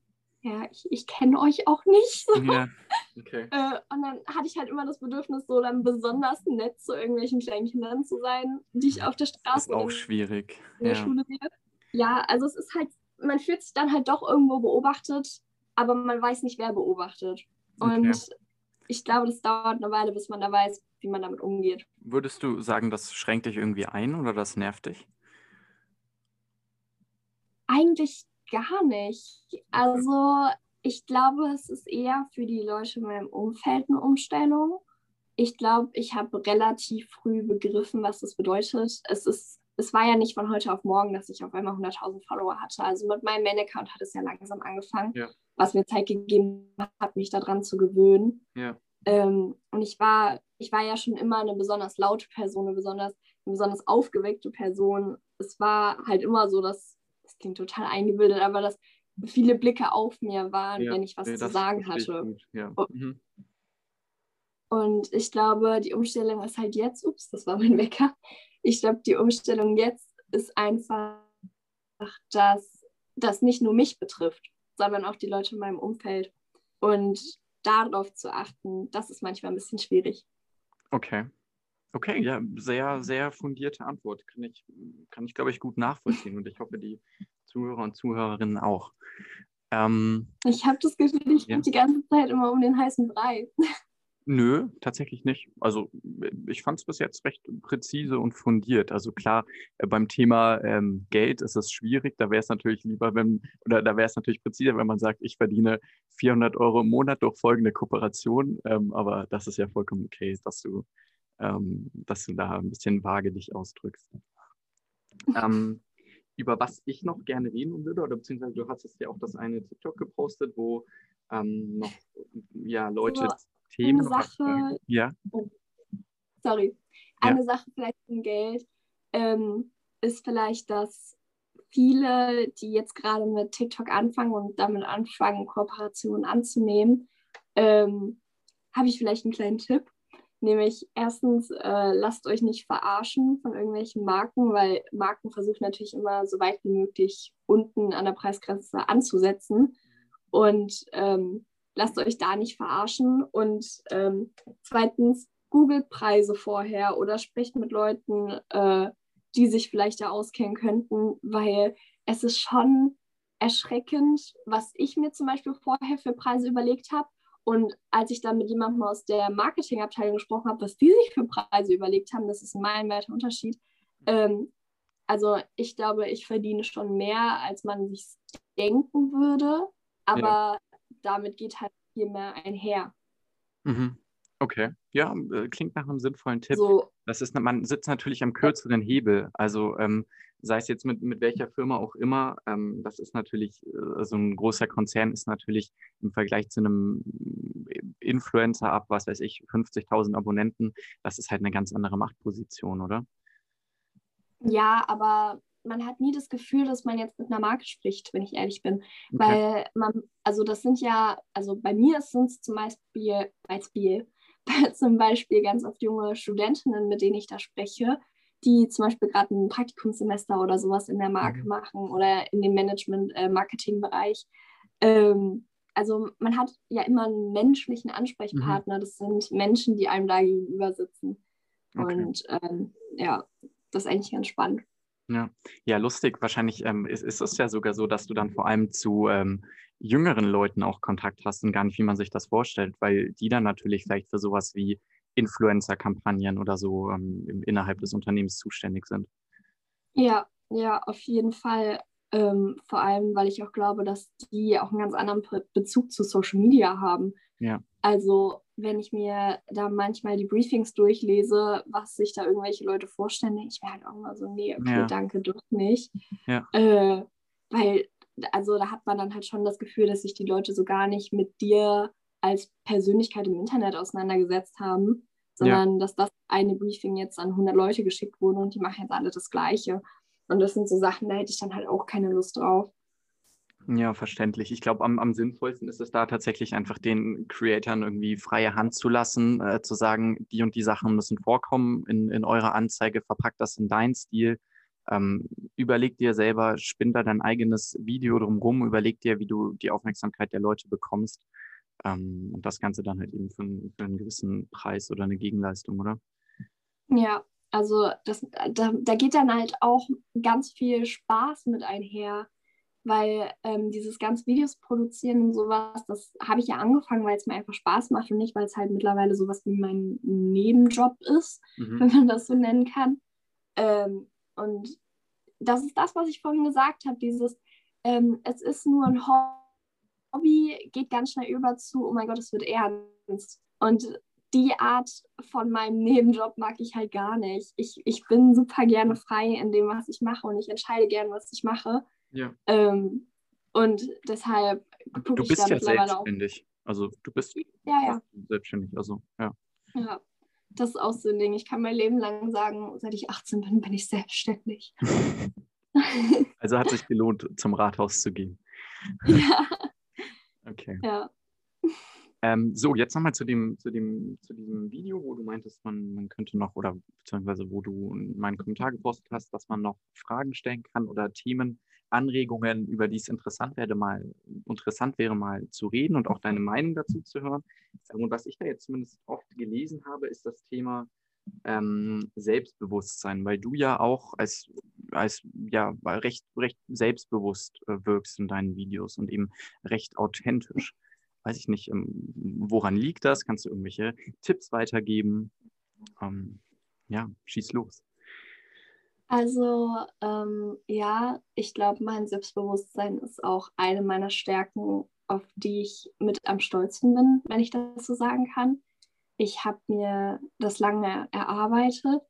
ja, ich, ich kenne euch auch nicht. So. Ja, <laughs> okay. Äh, und dann hatte ich halt immer das Bedürfnis, so dann besonders nett zu irgendwelchen kleinen Kindern zu sein, die ich auf der Straße. Das ist auch schwierig. In der ja. Schule sehe. Ja, also es ist halt, man fühlt sich dann halt doch irgendwo beobachtet, aber man weiß nicht, wer beobachtet. Und okay. ich glaube, das dauert eine Weile, bis man da weiß, wie man damit umgeht. Würdest du sagen, das schränkt dich irgendwie ein oder das nervt dich? Eigentlich gar nicht. Also ich glaube, es ist eher für die Leute in meinem Umfeld eine Umstellung. Ich glaube, ich habe relativ früh begriffen, was das bedeutet. Es ist es war ja nicht von heute auf morgen, dass ich auf einmal 100.000 Follower hatte. Also mit meinem Main-Account hat es ja langsam angefangen, ja. was mir Zeit gegeben hat, mich daran zu gewöhnen. Ja. Ähm, und ich war, ich war ja schon immer eine besonders laute Person, eine besonders, eine besonders aufgeweckte Person. Es war halt immer so, dass, das klingt total eingebildet, aber dass viele Blicke auf mir waren, ja. wenn ich was nee, zu sagen hatte. Ja. Mhm. Und ich glaube, die Umstellung ist halt jetzt, ups, das war mein Wecker, ich glaube, die Umstellung jetzt ist einfach, dass das nicht nur mich betrifft, sondern auch die Leute in meinem Umfeld. Und darauf zu achten, das ist manchmal ein bisschen schwierig. Okay. Okay, ja, sehr, sehr fundierte Antwort. Kann ich, kann ich glaube ich, gut nachvollziehen und ich hoffe, die Zuhörer und Zuhörerinnen auch. Ähm, ich habe das Gefühl, ich ja. die ganze Zeit immer um den heißen Brei. <laughs> Nö, tatsächlich nicht. Also ich fand es bis jetzt recht präzise und fundiert. Also klar, äh, beim Thema ähm, Geld ist es schwierig. Da wäre es natürlich lieber, wenn, oder da wäre es natürlich präziser, wenn man sagt, ich verdiene 400 Euro im Monat durch folgende Kooperation. Ähm, aber das ist ja vollkommen okay, dass du, ähm, dass du da ein bisschen vage dich ausdrückst. Ähm, über was ich noch gerne reden würde, oder beziehungsweise du hast ja auch das eine TikTok gepostet, wo ähm, noch ja, Leute Themen. Eine Sache, ja. Oh, sorry. Eine ja. Sache vielleicht zum Geld ähm, ist vielleicht, dass viele, die jetzt gerade mit TikTok anfangen und damit anfangen, Kooperationen anzunehmen, ähm, habe ich vielleicht einen kleinen Tipp. Nämlich erstens, äh, lasst euch nicht verarschen von irgendwelchen Marken, weil Marken versuchen natürlich immer so weit wie möglich unten an der Preisgrenze anzusetzen. Und ähm, lasst euch da nicht verarschen. Und ähm, zweitens, googelt Preise vorher oder sprecht mit Leuten, äh, die sich vielleicht da auskennen könnten, weil es ist schon erschreckend, was ich mir zum Beispiel vorher für Preise überlegt habe. Und als ich dann mit jemandem aus der Marketingabteilung gesprochen habe, was die sich für Preise überlegt haben, das ist ein meilenweiter Unterschied. Ähm, also ich glaube, ich verdiene schon mehr, als man sich denken würde. Aber ja damit geht halt viel mehr einher. Mhm. Okay, ja, äh, klingt nach einem sinnvollen Tipp. So, das ist, man sitzt natürlich am kürzeren Hebel. Also ähm, sei es jetzt mit, mit welcher Firma auch immer, ähm, das ist natürlich, äh, so ein großer Konzern ist natürlich im Vergleich zu einem Influencer ab, was weiß ich, 50.000 Abonnenten, das ist halt eine ganz andere Machtposition, oder? Ja, aber man hat nie das Gefühl, dass man jetzt mit einer Marke spricht, wenn ich ehrlich bin. Okay. Weil man, also das sind ja, also bei mir sind es zum Beispiel, Beispiel, <laughs> zum Beispiel ganz oft junge Studentinnen, mit denen ich da spreche, die zum Beispiel gerade ein Praktikumssemester oder sowas in der Marke mhm. machen oder in dem Management-Marketing-Bereich. Äh, ähm, also man hat ja immer einen menschlichen Ansprechpartner. Mhm. Das sind Menschen, die einem da gegenüber sitzen. Okay. Und ähm, ja, das ist eigentlich ganz spannend. Ja, ja lustig. Wahrscheinlich ähm, ist, ist es ja sogar so, dass du dann vor allem zu ähm, jüngeren Leuten auch Kontakt hast und gar nicht, wie man sich das vorstellt, weil die dann natürlich vielleicht für sowas wie Influencer-Kampagnen oder so ähm, innerhalb des Unternehmens zuständig sind. Ja, ja, auf jeden Fall. Ähm, vor allem, weil ich auch glaube, dass die auch einen ganz anderen Bezug zu Social Media haben. Ja. Also wenn ich mir da manchmal die Briefings durchlese, was sich da irgendwelche Leute vorstellen, denke ich mir halt auch mal so, nee, okay, Ja. danke, doch nicht. Ja. Äh, weil, also da hat man dann halt schon das Gefühl, dass sich die Leute so gar nicht mit dir als Persönlichkeit im Internet auseinandergesetzt haben, sondern dass das eine Briefing jetzt an 100 Leute geschickt wurde und die machen jetzt alle das Gleiche. Und das sind so Sachen, da hätte ich dann halt auch keine Lust drauf. Ja, verständlich. Ich glaube, am, am sinnvollsten ist es da tatsächlich einfach den Creatoren irgendwie freie Hand zu lassen, äh, zu sagen, die und die Sachen müssen vorkommen in, in eurer Anzeige, verpack das in deinen Stil. Ähm, überleg dir selber, spinn da dein eigenes Video drumrum, überleg dir, wie du die Aufmerksamkeit der Leute bekommst. Ähm, und das Ganze dann halt eben für, einen- für einen gewissen Preis oder eine Gegenleistung, oder? Ja, also das, da, da geht dann halt auch ganz viel Spaß mit einher, weil ähm, dieses ganze Videos produzieren und sowas, das habe ich ja angefangen, weil es mir einfach Spaß macht und nicht, weil es halt mittlerweile sowas wie mein Nebenjob ist, Mhm. wenn man das so nennen kann. Ähm, und das ist das, was ich vorhin gesagt habe, dieses, ähm, es ist nur ein Hobby, geht ganz schnell über zu, oh mein Gott, es wird ernst. Und die Art von meinem Nebenjob mag ich halt gar nicht. Ich, ich bin super gerne frei in dem, was ich mache und ich entscheide gerne, was ich mache. Ja. Ähm, und deshalb gucke Du ich bist da ja selbstständig. Also du bist Ja, ja, selbstständig, also ja. ja. Das ist auch so ein Ding. Ich kann mein Leben lang sagen, seit ich 18 bin, bin ich selbstständig. <laughs> Also hat sich gelohnt, zum Rathaus zu gehen. ja, <laughs> Okay. ja. Ähm, so, jetzt nochmal zu dem, zu dem, zu diesem Video, wo du meintest, man, man könnte noch, oder beziehungsweise wo du meinen Kommentar gepostet hast, dass man noch Fragen stellen kann oder Themen, Anregungen, über die es interessant wäre, mal interessant wäre, mal zu reden und auch deine Meinung dazu zu hören. Und was ich da jetzt zumindest oft gelesen habe, ist das Thema ähm, Selbstbewusstsein, weil du ja auch als, als ja, recht, recht selbstbewusst äh, wirkst in deinen Videos und eben recht authentisch weiß ich nicht, ähm, woran liegt das? Kannst du irgendwelche Tipps weitergeben? Ähm, ja, schieß los. Also ähm, ja, ich glaube, mein Selbstbewusstsein ist auch eine meiner Stärken, auf die ich mit am stolzen bin, wenn ich das so sagen kann. Ich habe mir das lange erarbeitet.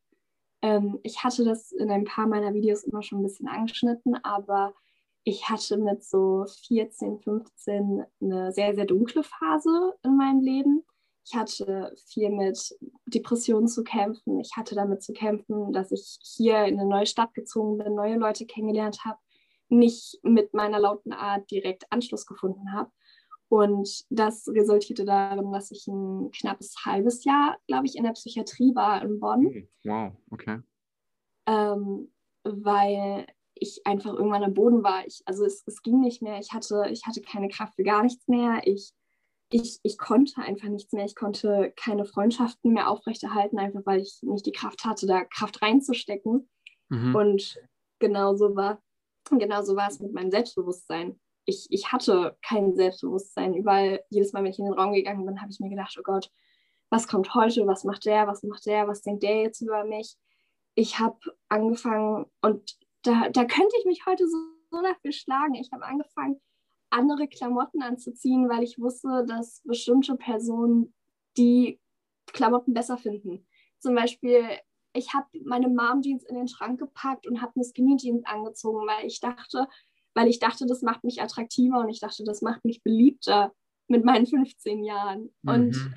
Ähm, ich hatte das in ein paar meiner Videos immer schon ein bisschen angeschnitten, aber ich hatte mit so 14, 15 eine sehr, sehr dunkle Phase in meinem Leben. Ich hatte viel mit Depressionen zu kämpfen. Ich hatte damit zu kämpfen, dass ich hier in eine neue Stadt gezogen bin, neue Leute kennengelernt habe, nicht mit meiner lauten Art direkt Anschluss gefunden habe. Und das resultierte darin, dass ich ein knappes halbes Jahr, glaube ich, in der Psychiatrie war in Bonn, Wow, okay. ähm, weil ich einfach irgendwann am Boden war. Ich, also es, es ging nicht mehr. Ich hatte, ich hatte keine Kraft für gar nichts mehr. Ich, ich, ich konnte einfach nichts mehr. Ich konnte keine Freundschaften mehr aufrechterhalten, einfach weil ich nicht die Kraft hatte, da Kraft reinzustecken. Mhm. Und genauso war, genauso war es mit meinem Selbstbewusstsein. Ich, ich hatte kein Selbstbewusstsein. Überall, jedes Mal, wenn ich in den Raum gegangen bin, habe ich mir gedacht, oh Gott, was kommt heute, was macht der, was macht der, was denkt der jetzt über mich? Ich habe angefangen und da, da könnte ich mich heute so, so dafür schlagen. Ich habe angefangen, andere Klamotten anzuziehen, weil ich wusste, dass bestimmte Personen die Klamotten besser finden. Zum Beispiel, ich habe meine Mom-Jeans in den Schrank gepackt und habe eine Skinny-Jeans angezogen, weil ich dachte, weil ich dachte, das macht mich attraktiver und ich dachte, das macht mich beliebter mit meinen 15 Jahren. Und Mhm.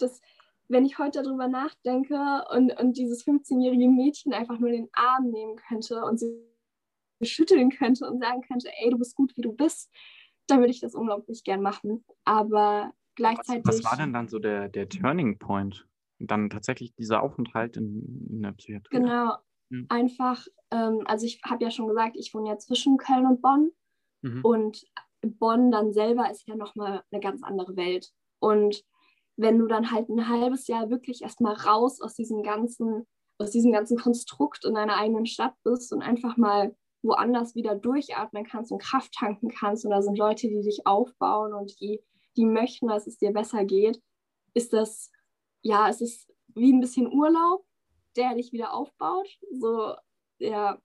das, wenn ich heute darüber nachdenke und, und dieses 15-jährige Mädchen einfach nur den Arm nehmen könnte und sie schütteln könnte und sagen könnte, ey, du bist gut, wie du bist, dann würde ich das unglaublich gern machen. Aber Was, gleichzeitig. was war denn dann so der, der Turning Point? Dann tatsächlich dieser Aufenthalt in, in der Psychiatrie? Genau, Mhm. einfach, ähm, also ich habe ja schon gesagt, ich wohne ja zwischen Köln und Bonn Mhm. und Bonn dann selber ist ja nochmal eine ganz andere Welt. Und wenn du dann halt ein halbes Jahr wirklich erstmal raus aus diesem ganzen, aus diesem ganzen Konstrukt in deiner eigenen Stadt bist und einfach mal woanders wieder durchatmen kannst und Kraft tanken kannst und da sind Leute, die dich aufbauen und die, die möchten, dass es dir besser geht, ist das, ja, es ist wie ein bisschen Urlaub, der dich wieder aufbaut. So, ja.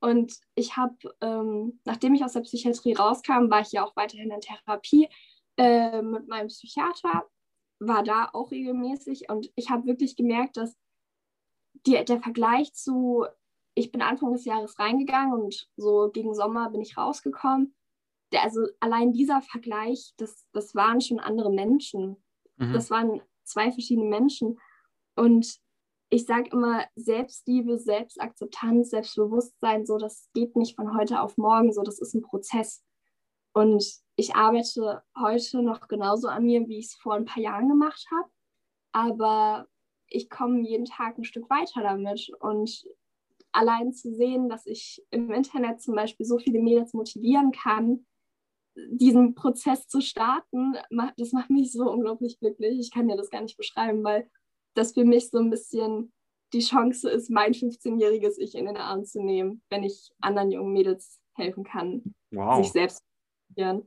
Und ich habe, ähm, nachdem ich aus der Psychiatrie rauskam, war ich ja auch weiterhin in Therapie, äh, mit meinem Psychiater, war da auch regelmäßig und ich habe wirklich gemerkt, dass die, der Vergleich zu, ich bin Anfang des Jahres reingegangen und so gegen Sommer bin ich rausgekommen. Der, also allein dieser Vergleich, das, das waren schon andere Menschen. Mhm. Das waren zwei verschiedene Menschen. Und ich sage immer, Selbstliebe, Selbstakzeptanz, Selbstbewusstsein, so, das geht nicht von heute auf morgen, so, das ist ein Prozess. Und ich arbeite heute noch genauso an mir, wie ich es vor ein paar Jahren gemacht habe. Aber ich komme jeden Tag ein Stück weiter damit. Und allein zu sehen, dass ich im Internet zum Beispiel so viele Mädels motivieren kann, diesen Prozess zu starten, das macht mich so unglaublich glücklich. Ich kann dir das gar nicht beschreiben, weil das für mich so ein bisschen die Chance ist, mein 15-jähriges Ich in den Arm zu nehmen, wenn ich anderen jungen Mädels helfen kann, wow. sich selbst zu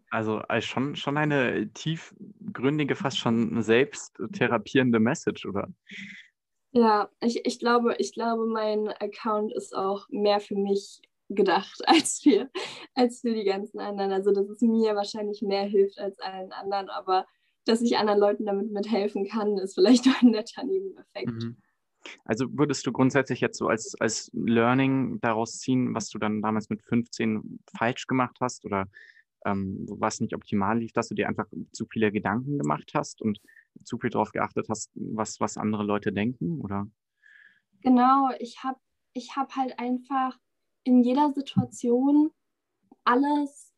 also, also schon, schon eine tiefgründige, fast schon selbsttherapierende Message, oder? Ja, ich, ich, glaube, ich glaube, mein Account ist auch mehr für mich gedacht <laughs> als für, als für die ganzen anderen. Also, dass es mir wahrscheinlich mehr hilft als allen anderen, aber dass ich anderen Leuten damit mithelfen kann, ist vielleicht <laughs> auch ein netter Nebeneffekt. Mhm. Also würdest du grundsätzlich jetzt so als, als Learning daraus ziehen, was du dann damals mit 15 falsch gemacht hast oder ähm, was nicht optimal lief, dass du dir einfach zu viele Gedanken gemacht hast und zu viel darauf geachtet hast, was, was andere Leute denken, oder? Genau, ich habe ich hab halt einfach in jeder Situation alles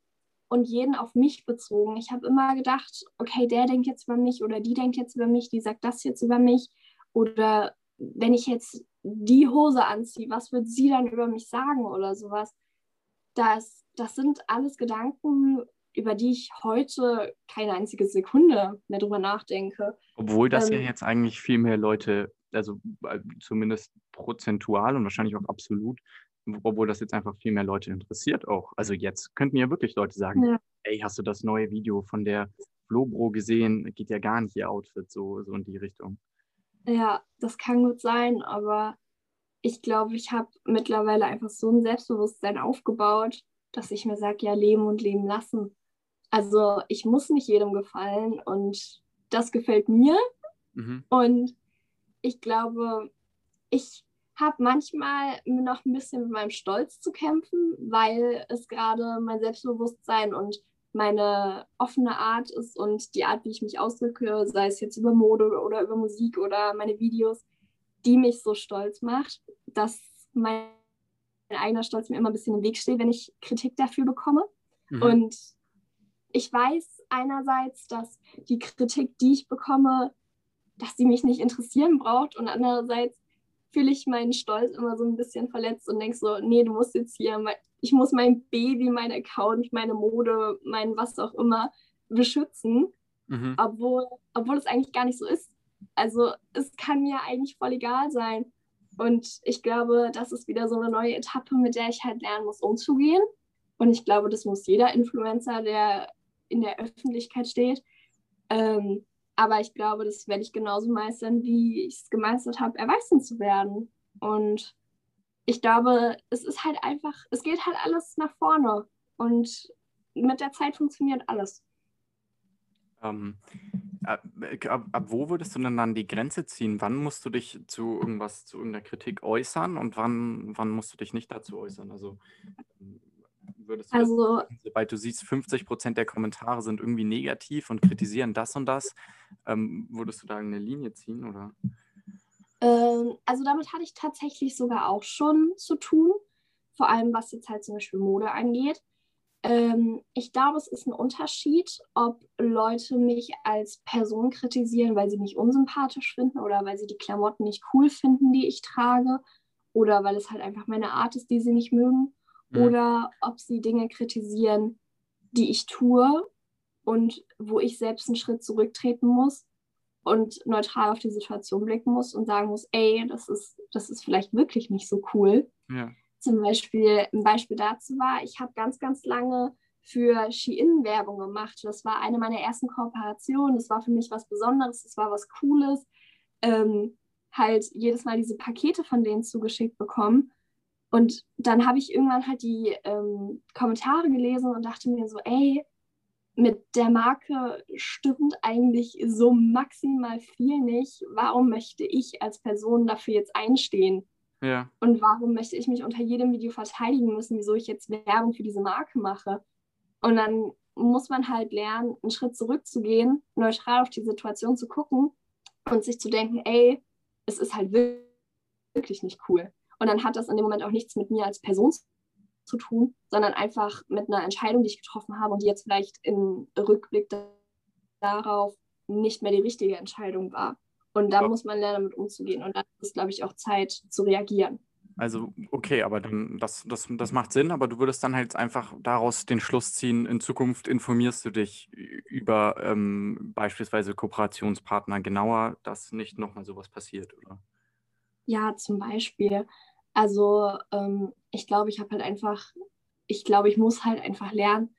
und jeden auf mich bezogen. Ich habe immer gedacht, okay, der denkt jetzt über mich oder die denkt jetzt über mich, die sagt das jetzt über mich. Oder wenn ich jetzt die Hose anziehe, was wird sie dann über mich sagen oder sowas? Das, das sind alles Gedanken, über die ich heute keine einzige Sekunde mehr drüber nachdenke. Obwohl das ähm, ja jetzt eigentlich viel mehr Leute, also äh, zumindest prozentual und wahrscheinlich auch absolut, obwohl das jetzt einfach viel mehr Leute interessiert auch. Also jetzt könnten ja wirklich Leute sagen, ja. ey, hast du das neue Video von der Flobro gesehen? Geht ja gar nicht ihr Outfit so, so in die Richtung. Ja, das kann gut sein, aber ich glaube, ich habe mittlerweile einfach so ein Selbstbewusstsein aufgebaut, dass ich mir sage, ja, leben und leben lassen. Also ich muss nicht jedem gefallen und das gefällt mir. Mhm. Und ich glaube, ich habe manchmal noch ein bisschen mit meinem Stolz zu kämpfen, weil es gerade mein Selbstbewusstsein und meine offene Art ist und die Art, wie ich mich ausdrücke, sei es jetzt über Mode oder über Musik oder meine Videos, die mich so stolz macht, dass mein eigener Stolz mir immer ein bisschen im Weg steht, wenn ich Kritik dafür bekomme. Mhm. Und ich weiß einerseits, dass die Kritik, die ich bekomme, dass sie mich nicht interessieren braucht und andererseits fühle ich meinen Stolz immer so ein bisschen verletzt und denke so, nee, du musst jetzt hier, ich muss mein Baby, mein Account, meine Mode, mein was auch immer beschützen, mhm. obwohl, obwohl es eigentlich gar nicht so ist. Also es kann mir eigentlich voll egal sein. Und ich glaube, das ist wieder so eine neue Etappe, mit der ich halt lernen muss, umzugehen. Und ich glaube, das muss jeder Influencer, der in der Öffentlichkeit steht. Ähm, aber ich glaube, das werde ich genauso meistern, wie ich es gemeistert habe, erwachsen zu werden. Und ich glaube, es ist halt einfach, es geht halt alles nach vorne. Und mit der Zeit funktioniert alles. Ähm, ab, ab, ab, wo würdest du denn dann die Grenze ziehen? Wann musst du dich zu irgendwas, zu irgendeiner Kritik äußern und wann, wann musst du dich nicht dazu äußern? Also würdest du, also, das, sobald du siehst, 50 Prozent der Kommentare sind irgendwie negativ und kritisieren das und das, ähm, würdest du da eine Linie ziehen oder? Ähm, also damit hatte ich tatsächlich sogar auch schon zu tun, vor allem was jetzt halt zum Beispiel Mode angeht. Ähm, ich glaube, es ist ein Unterschied, ob Leute mich als Person kritisieren, weil sie mich unsympathisch finden oder weil sie die Klamotten nicht cool finden, die ich trage oder weil es halt einfach meine Art ist, die sie nicht mögen mhm. oder ob sie Dinge kritisieren, die ich tue und wo ich selbst einen Schritt zurücktreten muss und neutral auf die Situation blicken muss und sagen muss, ey, das ist, das ist vielleicht wirklich nicht so cool. Ja. Zum Beispiel, ein Beispiel dazu war, ich habe ganz, ganz lange für Shein Werbung gemacht. Das war eine meiner ersten Kooperationen. Das war für mich was Besonderes, das war was Cooles. Ähm, halt jedes Mal diese Pakete von denen zugeschickt bekommen. Und dann habe ich irgendwann halt die ähm, Kommentare gelesen und dachte mir so, ey, mit der Marke stimmt eigentlich so maximal viel nicht. Warum möchte ich als Person dafür jetzt einstehen? Ja. Und warum möchte ich mich unter jedem Video verteidigen müssen, wieso ich jetzt Werbung für diese Marke mache? Und dann muss man halt lernen, einen Schritt zurückzugehen, neutral auf die Situation zu gucken und sich zu denken, ey, es ist halt wirklich nicht cool. Und dann hat das in dem Moment auch nichts mit mir als Person zu tun, sondern einfach mit einer Entscheidung, die ich getroffen habe und die jetzt vielleicht im Rückblick darauf nicht mehr die richtige Entscheidung war. Und da ja. muss man lernen, damit umzugehen. Und dann ist, glaube ich, auch Zeit zu reagieren. Also, okay, aber dann, das, das, das macht Sinn, aber du würdest dann halt einfach daraus den Schluss ziehen, in Zukunft informierst du dich über ähm, beispielsweise Kooperationspartner genauer, dass nicht nochmal sowas passiert, oder? Ja, zum Beispiel. Also, ähm, ich glaube, ich habe halt einfach, ich glaube, ich muss halt einfach lernen,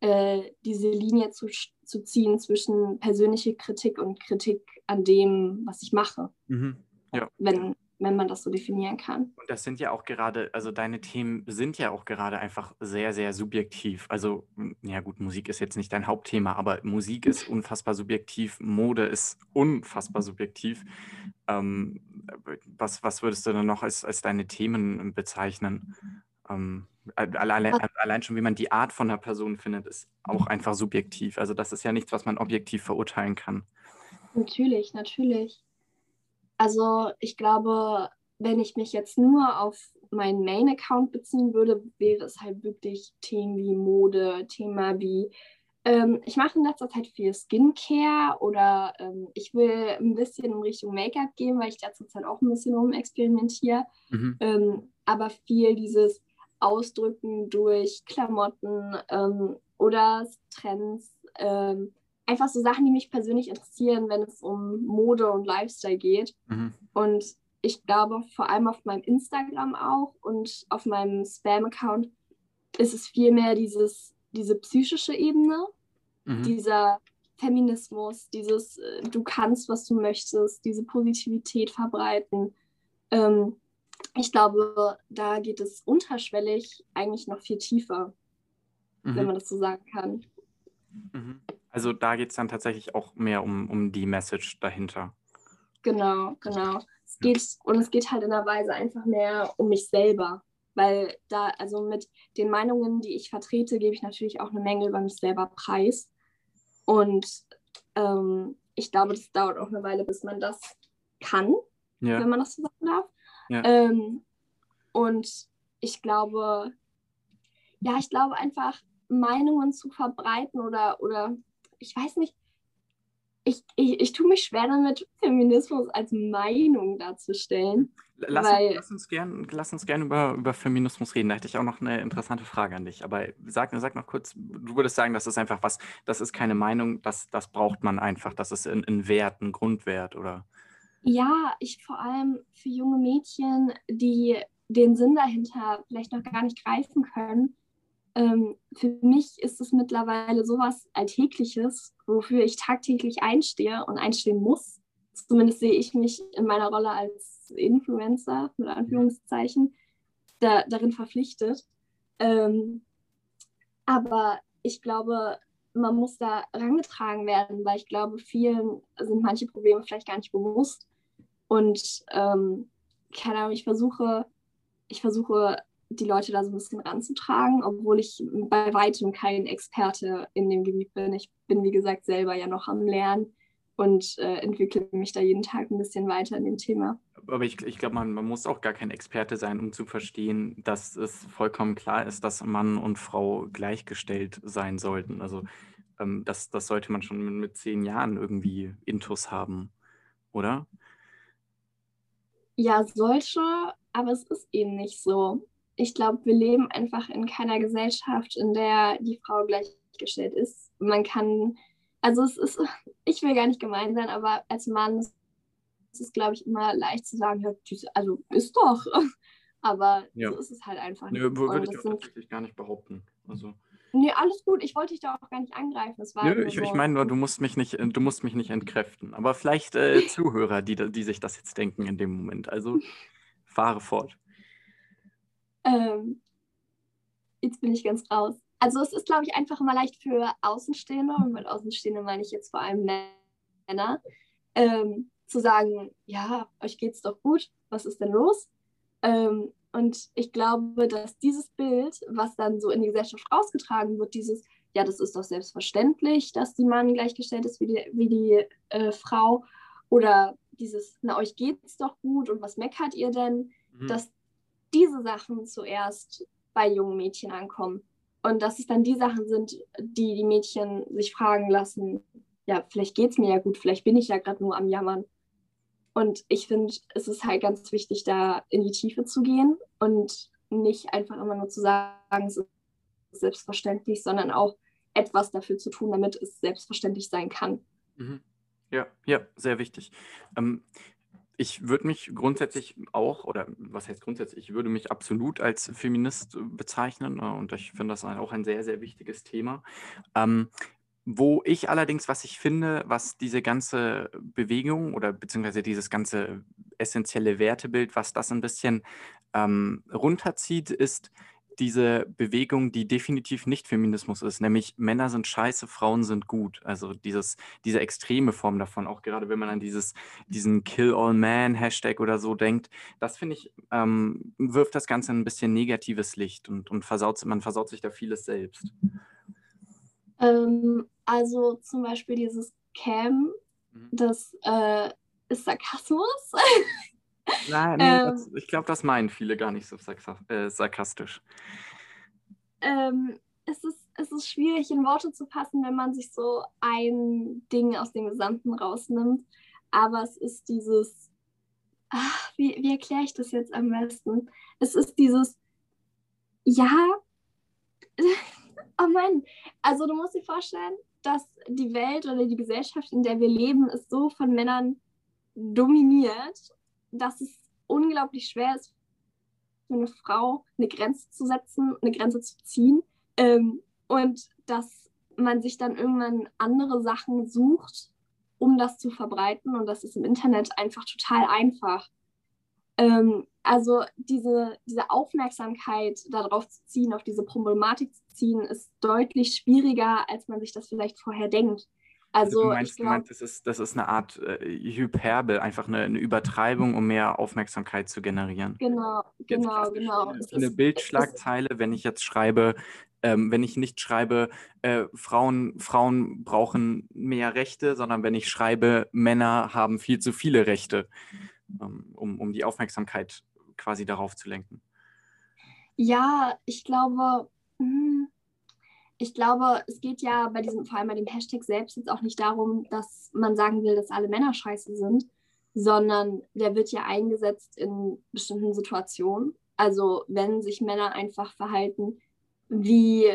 äh, diese Linie zu, zu ziehen zwischen persönliche Kritik und Kritik an dem, was ich mache. Mhm. Ja. Wenn, wenn man das so definieren kann. Und das sind ja auch gerade, also deine Themen sind ja auch gerade einfach sehr, sehr subjektiv. Also, ja gut, Musik ist jetzt nicht dein Hauptthema, aber Musik ist unfassbar subjektiv, Mode ist unfassbar subjektiv. Ähm, was, was würdest du dann noch als, als deine Themen bezeichnen? Ähm, allein, allein schon, wie man die Art von einer Person findet, ist auch einfach subjektiv. Also das ist ja nichts, was man objektiv verurteilen kann. Natürlich, natürlich. Also ich glaube, wenn ich mich jetzt nur auf meinen Main-Account beziehen würde, wäre es halt wirklich Themen wie Mode, Thema wie, ähm, ich mache in letzter Zeit viel Skincare oder ähm, ich will ein bisschen in Richtung Make-up gehen, weil ich derzeit Zeit auch ein bisschen rumexperimentiere. Mhm. Ähm, aber viel dieses Ausdrücken durch Klamotten ähm, oder Trends, ähm, einfach so Sachen, die mich persönlich interessieren, wenn es um Mode und Lifestyle geht. Mhm. Und ich glaube, vor allem auf meinem Instagram auch und auf meinem Spam-Account ist es vielmehr dieses, diese psychische Ebene, mhm. dieser Feminismus, dieses äh, du kannst, was du möchtest, diese Positivität verbreiten. Ähm, ich glaube, da geht es unterschwellig eigentlich noch viel tiefer, mhm. wenn man das so sagen kann. Mhm. Also da geht es dann tatsächlich auch mehr um, um die Message dahinter. Genau, genau. Es geht, und es geht halt in der Weise einfach mehr um mich selber. Weil da, also mit den Meinungen, die ich vertrete, gebe ich natürlich auch eine Menge über mich selber preis. Und ähm, ich glaube, das dauert auch eine Weile, bis man das kann, ja. wenn man das so sagen darf. Ja. Ähm, und ich glaube, ja, ich glaube einfach, Meinungen zu verbreiten oder, oder ich weiß nicht, ich, ich, ich tue mich schwer damit, Feminismus als Meinung darzustellen. Lass, weil, lass uns gerne lass uns gern über, über Feminismus reden. Da hätte ich auch noch eine interessante Frage an dich. Aber sag, sag noch kurz, du würdest sagen, das ist einfach was, das ist keine Meinung, das, das braucht man einfach, das ist ein, ein Wert, ein Grundwert, oder? Ja, ich vor allem für junge Mädchen, die den Sinn dahinter vielleicht noch gar nicht greifen können, ähm, für mich ist es mittlerweile sowas Alltägliches, wofür ich tagtäglich einstehe und einstehen muss. Zumindest sehe ich mich in meiner Rolle als Influencer, mit Anführungszeichen, da, darin verpflichtet. Ähm, aber ich glaube, man muss da rangetragen werden, weil ich glaube, vielen sind manche Probleme vielleicht gar nicht bewusst. Und ähm, keine Ahnung, ich versuche, ich versuche die Leute da so ein bisschen ranzutragen, obwohl ich bei weitem kein Experte in dem Gebiet bin. Ich bin, wie gesagt, selber ja noch am Lernen und äh, entwickle mich da jeden Tag ein bisschen weiter in dem Thema. Aber ich, ich glaube, man, man muss auch gar kein Experte sein, um zu verstehen, dass es vollkommen klar ist, dass Mann und Frau gleichgestellt sein sollten. Also ähm, das, das sollte man schon mit, mit zehn Jahren irgendwie Intus haben, oder? Ja, sollte, aber es ist eben nicht so ich glaube, wir leben einfach in keiner Gesellschaft, in der die Frau gleichgestellt ist. Man kann, also es ist, <laughs> ich will gar nicht gemein sein, aber als Mann ist es, glaube ich, immer leicht zu sagen, ja, also ist doch. <laughs> Aber ja. so ist es halt einfach nicht. Nö, würde ich auch tatsächlich gar nicht behaupten. Also. Nee, alles gut. Ich wollte dich da auch gar nicht angreifen. Das war Nö, ich, so. ich meine nur, du musst mich nicht, du musst mich nicht entkräften. Aber vielleicht äh, <laughs> Zuhörer, die, die sich das jetzt denken in dem Moment. Also fahre fort. Ähm, jetzt bin ich ganz raus. also es ist, glaube ich, einfach immer leicht für Außenstehende, und mit Außenstehende meine ich jetzt vor allem Männer, ähm, zu sagen, ja, euch geht's doch gut, was ist denn los? Ähm, und ich glaube, dass dieses Bild, was dann so in die Gesellschaft rausgetragen wird, dieses, ja, das ist doch selbstverständlich, dass die Mann gleichgestellt ist wie die, wie die äh, Frau, oder dieses, na, euch geht's doch gut und was meckert ihr denn, mhm. dass diese Sachen zuerst bei jungen Mädchen ankommen. Und dass es dann die Sachen sind, die die Mädchen sich fragen lassen, ja, vielleicht geht es mir ja gut, vielleicht bin ich ja gerade nur am Jammern. Und ich finde, es ist halt ganz wichtig, da in die Tiefe zu gehen und nicht einfach immer nur zu sagen, es ist selbstverständlich, sondern auch etwas dafür zu tun, damit es selbstverständlich sein kann. Mhm. Ja, ja, sehr wichtig. Ähm, ich würde mich grundsätzlich auch, oder was heißt grundsätzlich, ich würde mich absolut als Feminist äh, bezeichnen äh, und ich finde das auch ein sehr, sehr wichtiges Thema. Ähm, wo ich allerdings, was ich finde, was diese ganze Bewegung oder beziehungsweise dieses ganze essentielle Wertebild, was das ein bisschen ähm, runterzieht, ist, diese Bewegung, die definitiv nicht Feminismus ist, nämlich Männer sind scheiße, Frauen sind gut. Also dieses, diese extreme Form davon, auch gerade wenn man an dieses, diesen Kill All Man Hashtag oder so denkt, das finde ich, ähm, wirft das Ganze ein bisschen negatives Licht und, und versaut, man versaut sich da vieles selbst. Ähm, also zum Beispiel dieses Cam, mhm. das äh, ist Sarkasmus. <laughs> Nein, ähm, das, ich glaube, das meinen viele gar nicht so äh, sarkastisch. Ähm, es, ist, es ist schwierig in Worte zu fassen, wenn man sich so ein Ding aus dem Gesamten rausnimmt. Aber es ist dieses, ach, wie, wie erkläre ich das jetzt am besten? Es ist dieses, ja, <laughs> oh Mann, also du musst dir vorstellen, dass die Welt oder die Gesellschaft, in der wir leben, ist so von Männern dominiert dass es unglaublich schwer ist, für eine Frau eine Grenze zu setzen, eine Grenze zu ziehen. Ähm, und dass man sich dann irgendwann andere Sachen sucht, um das zu verbreiten. Und das ist im Internet einfach total einfach. Ähm, also diese, diese Aufmerksamkeit darauf zu ziehen, auf diese Problematik zu ziehen, ist deutlich schwieriger, als man sich das vielleicht vorher denkt. Also, also du meinst, glaub, du meinst das, ist, das ist eine Art äh, Hyperbel, einfach eine, eine, Übertreibung, um mehr Aufmerksamkeit zu generieren. Genau, genau, genau. Eine, eine Bildschlagzeile, wenn ich jetzt schreibe, ähm, wenn ich nicht schreibe, äh, Frauen, Frauen brauchen mehr Rechte, sondern wenn ich schreibe, Männer haben viel zu viele Rechte, ähm, um, um die Aufmerksamkeit quasi darauf zu lenken. Ja, ich glaube, mh, hm, ich glaube, es geht ja bei diesem, vor allem bei dem Hashtag selbst jetzt auch nicht darum, dass man sagen will, dass alle Männer scheiße sind, sondern der wird ja eingesetzt in bestimmten Situationen. Also wenn sich Männer einfach verhalten, wie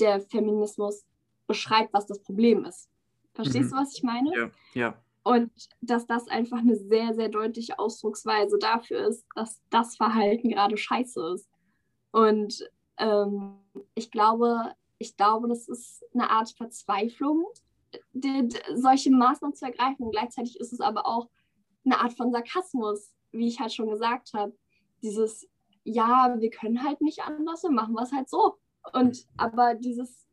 der Feminismus beschreibt, was das Problem ist. Verstehst mhm. du, was ich meine? Ja, ja. Und dass das einfach eine sehr, sehr deutliche Ausdrucksweise dafür ist, dass das Verhalten gerade scheiße ist. Und ähm, ich glaube, ich glaube, das ist eine Art Verzweiflung, die, die, solche Maßnahmen zu ergreifen. gleichzeitig ist es aber auch eine Art von Sarkasmus, wie ich halt schon gesagt habe. Dieses, ja, wir können halt nicht anders, wir machen was halt so. Und aber dieses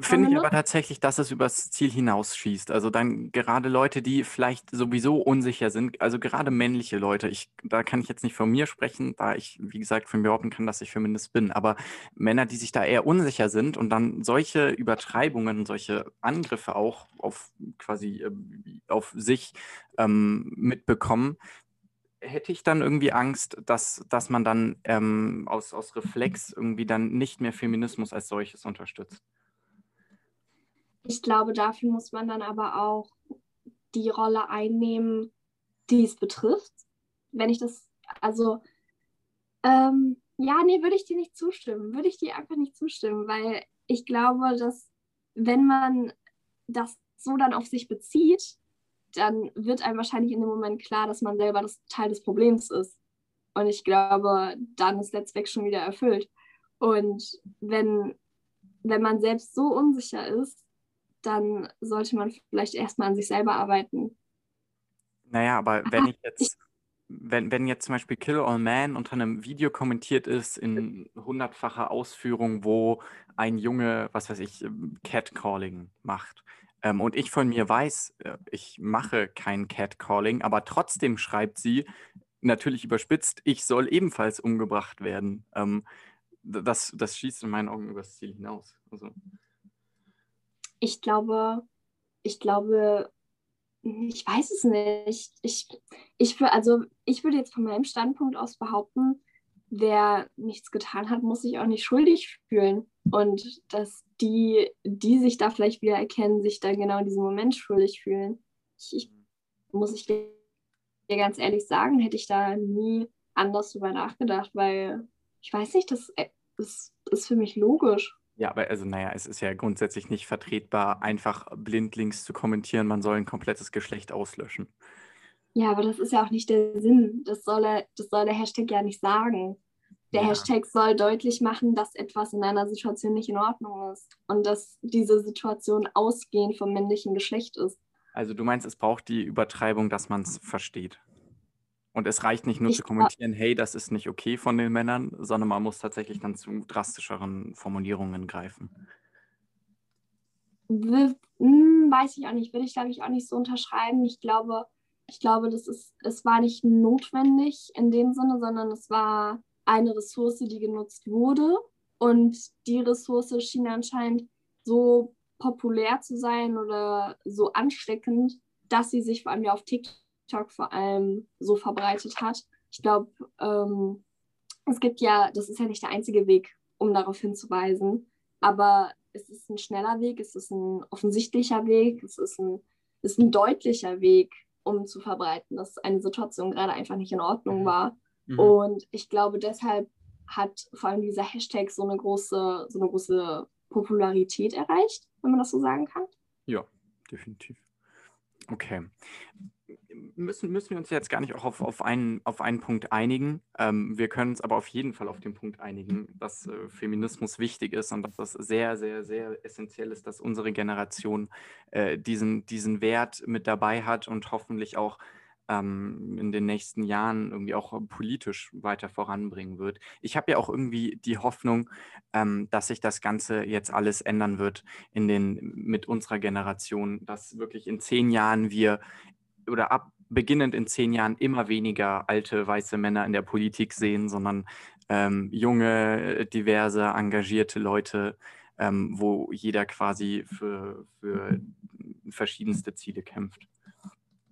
Finde ich aber tatsächlich, dass es übers Ziel hinausschießt. Also dann gerade Leute, die vielleicht sowieso unsicher sind, also gerade männliche Leute, ich, da kann ich jetzt nicht von mir sprechen, da ich, wie gesagt, von mir behaupten kann, dass ich Feminist bin, aber Männer, die sich da eher unsicher sind und dann solche Übertreibungen, solche Angriffe auch auf quasi äh, auf sich ähm, mitbekommen, hätte ich dann irgendwie Angst, dass, dass man dann ähm, aus, aus Reflex irgendwie dann nicht mehr Feminismus als solches unterstützt. Ich glaube, dafür muss man dann aber auch die Rolle einnehmen, die es betrifft. Wenn ich das, also, ähm, ja, nee, würde ich dir nicht zustimmen. Würde ich dir einfach nicht zustimmen, weil ich glaube, dass wenn man das so dann auf sich bezieht, dann wird einem wahrscheinlich in dem Moment klar, dass man selber das Teil des Problems ist. Und ich glaube, dann ist der Zweck schon wieder erfüllt. Und wenn, wenn man selbst so unsicher ist, dann sollte man vielleicht erstmal an sich selber arbeiten. Naja, aber wenn ich jetzt. wenn, wenn jetzt zum Beispiel Kill All Man unter einem Video kommentiert ist in hundertfacher Ausführung, wo ein Junge, was weiß ich, Catcalling macht. Ähm, und ich von mir weiß, äh, ich mache kein Catcalling, aber trotzdem schreibt sie, natürlich überspitzt, ich soll ebenfalls umgebracht werden. Ähm, das, das schießt in meinen Augen übers Ziel hinaus. Also. Ich glaube, ich glaube, ich weiß es nicht. Ich, ich, also, ich würde jetzt von meinem Standpunkt aus behaupten, wer nichts getan hat, muss sich auch nicht schuldig fühlen. Und dass die, die sich da vielleicht wieder erkennen, sich dann genau in diesem Moment schuldig fühlen. Ich, ich muss ich dir ganz ehrlich sagen, hätte ich da nie anders drüber nachgedacht, weil ich weiß nicht, das, das ist für mich logisch. Ja, aber also naja, es ist ja grundsätzlich nicht vertretbar, einfach blindlings zu kommentieren, man soll ein komplettes Geschlecht auslöschen. Ja, aber das ist ja auch nicht der Sinn. Das soll, er, das soll der Hashtag ja nicht sagen. Der ja. Hashtag soll deutlich machen, dass etwas in einer Situation nicht in Ordnung ist und dass diese Situation ausgehend vom männlichen Geschlecht ist. Also du meinst, es braucht die Übertreibung, dass man es versteht. Und es reicht nicht nur ich zu kommentieren, hey, das ist nicht okay von den Männern, sondern man muss tatsächlich dann zu drastischeren Formulierungen greifen. Hm, weiß ich auch nicht, will ich glaube ich auch nicht so unterschreiben. Ich glaube, ich glaube, das ist, es war nicht notwendig in dem Sinne, sondern es war eine Ressource, die genutzt wurde. Und die Ressource schien anscheinend so populär zu sein oder so ansteckend, dass sie sich vor allem ja auf TikTok TikTok vor allem so verbreitet hat. Ich glaube, ähm, es gibt ja, das ist ja nicht der einzige Weg, um darauf hinzuweisen, aber es ist ein schneller Weg, es ist ein offensichtlicher Weg, es ist ein, es ist ein deutlicher Weg, um zu verbreiten, dass eine Situation gerade einfach nicht in Ordnung mhm. war. Mhm. Und ich glaube, deshalb hat vor allem dieser Hashtag so eine große, so eine große Popularität erreicht, wenn man das so sagen kann. Ja, definitiv. Okay müssen, müssen wir uns jetzt gar nicht auch auf, auf, einen, auf einen Punkt einigen. Ähm, wir können uns aber auf jeden Fall auf den Punkt einigen, dass äh, Feminismus wichtig ist und dass das sehr, sehr, sehr essentiell ist, dass unsere Generation äh, diesen, diesen Wert mit dabei hat und hoffentlich auch ähm, in den nächsten Jahren irgendwie auch politisch weiter voranbringen wird. Ich habe ja auch irgendwie die Hoffnung, ähm, dass sich das Ganze jetzt alles ändern wird in den, mit unserer Generation, dass wirklich in zehn Jahren wir oder ab beginnend in zehn Jahren immer weniger alte weiße Männer in der Politik sehen, sondern ähm, junge, diverse, engagierte Leute, ähm, wo jeder quasi für, für verschiedenste Ziele kämpft.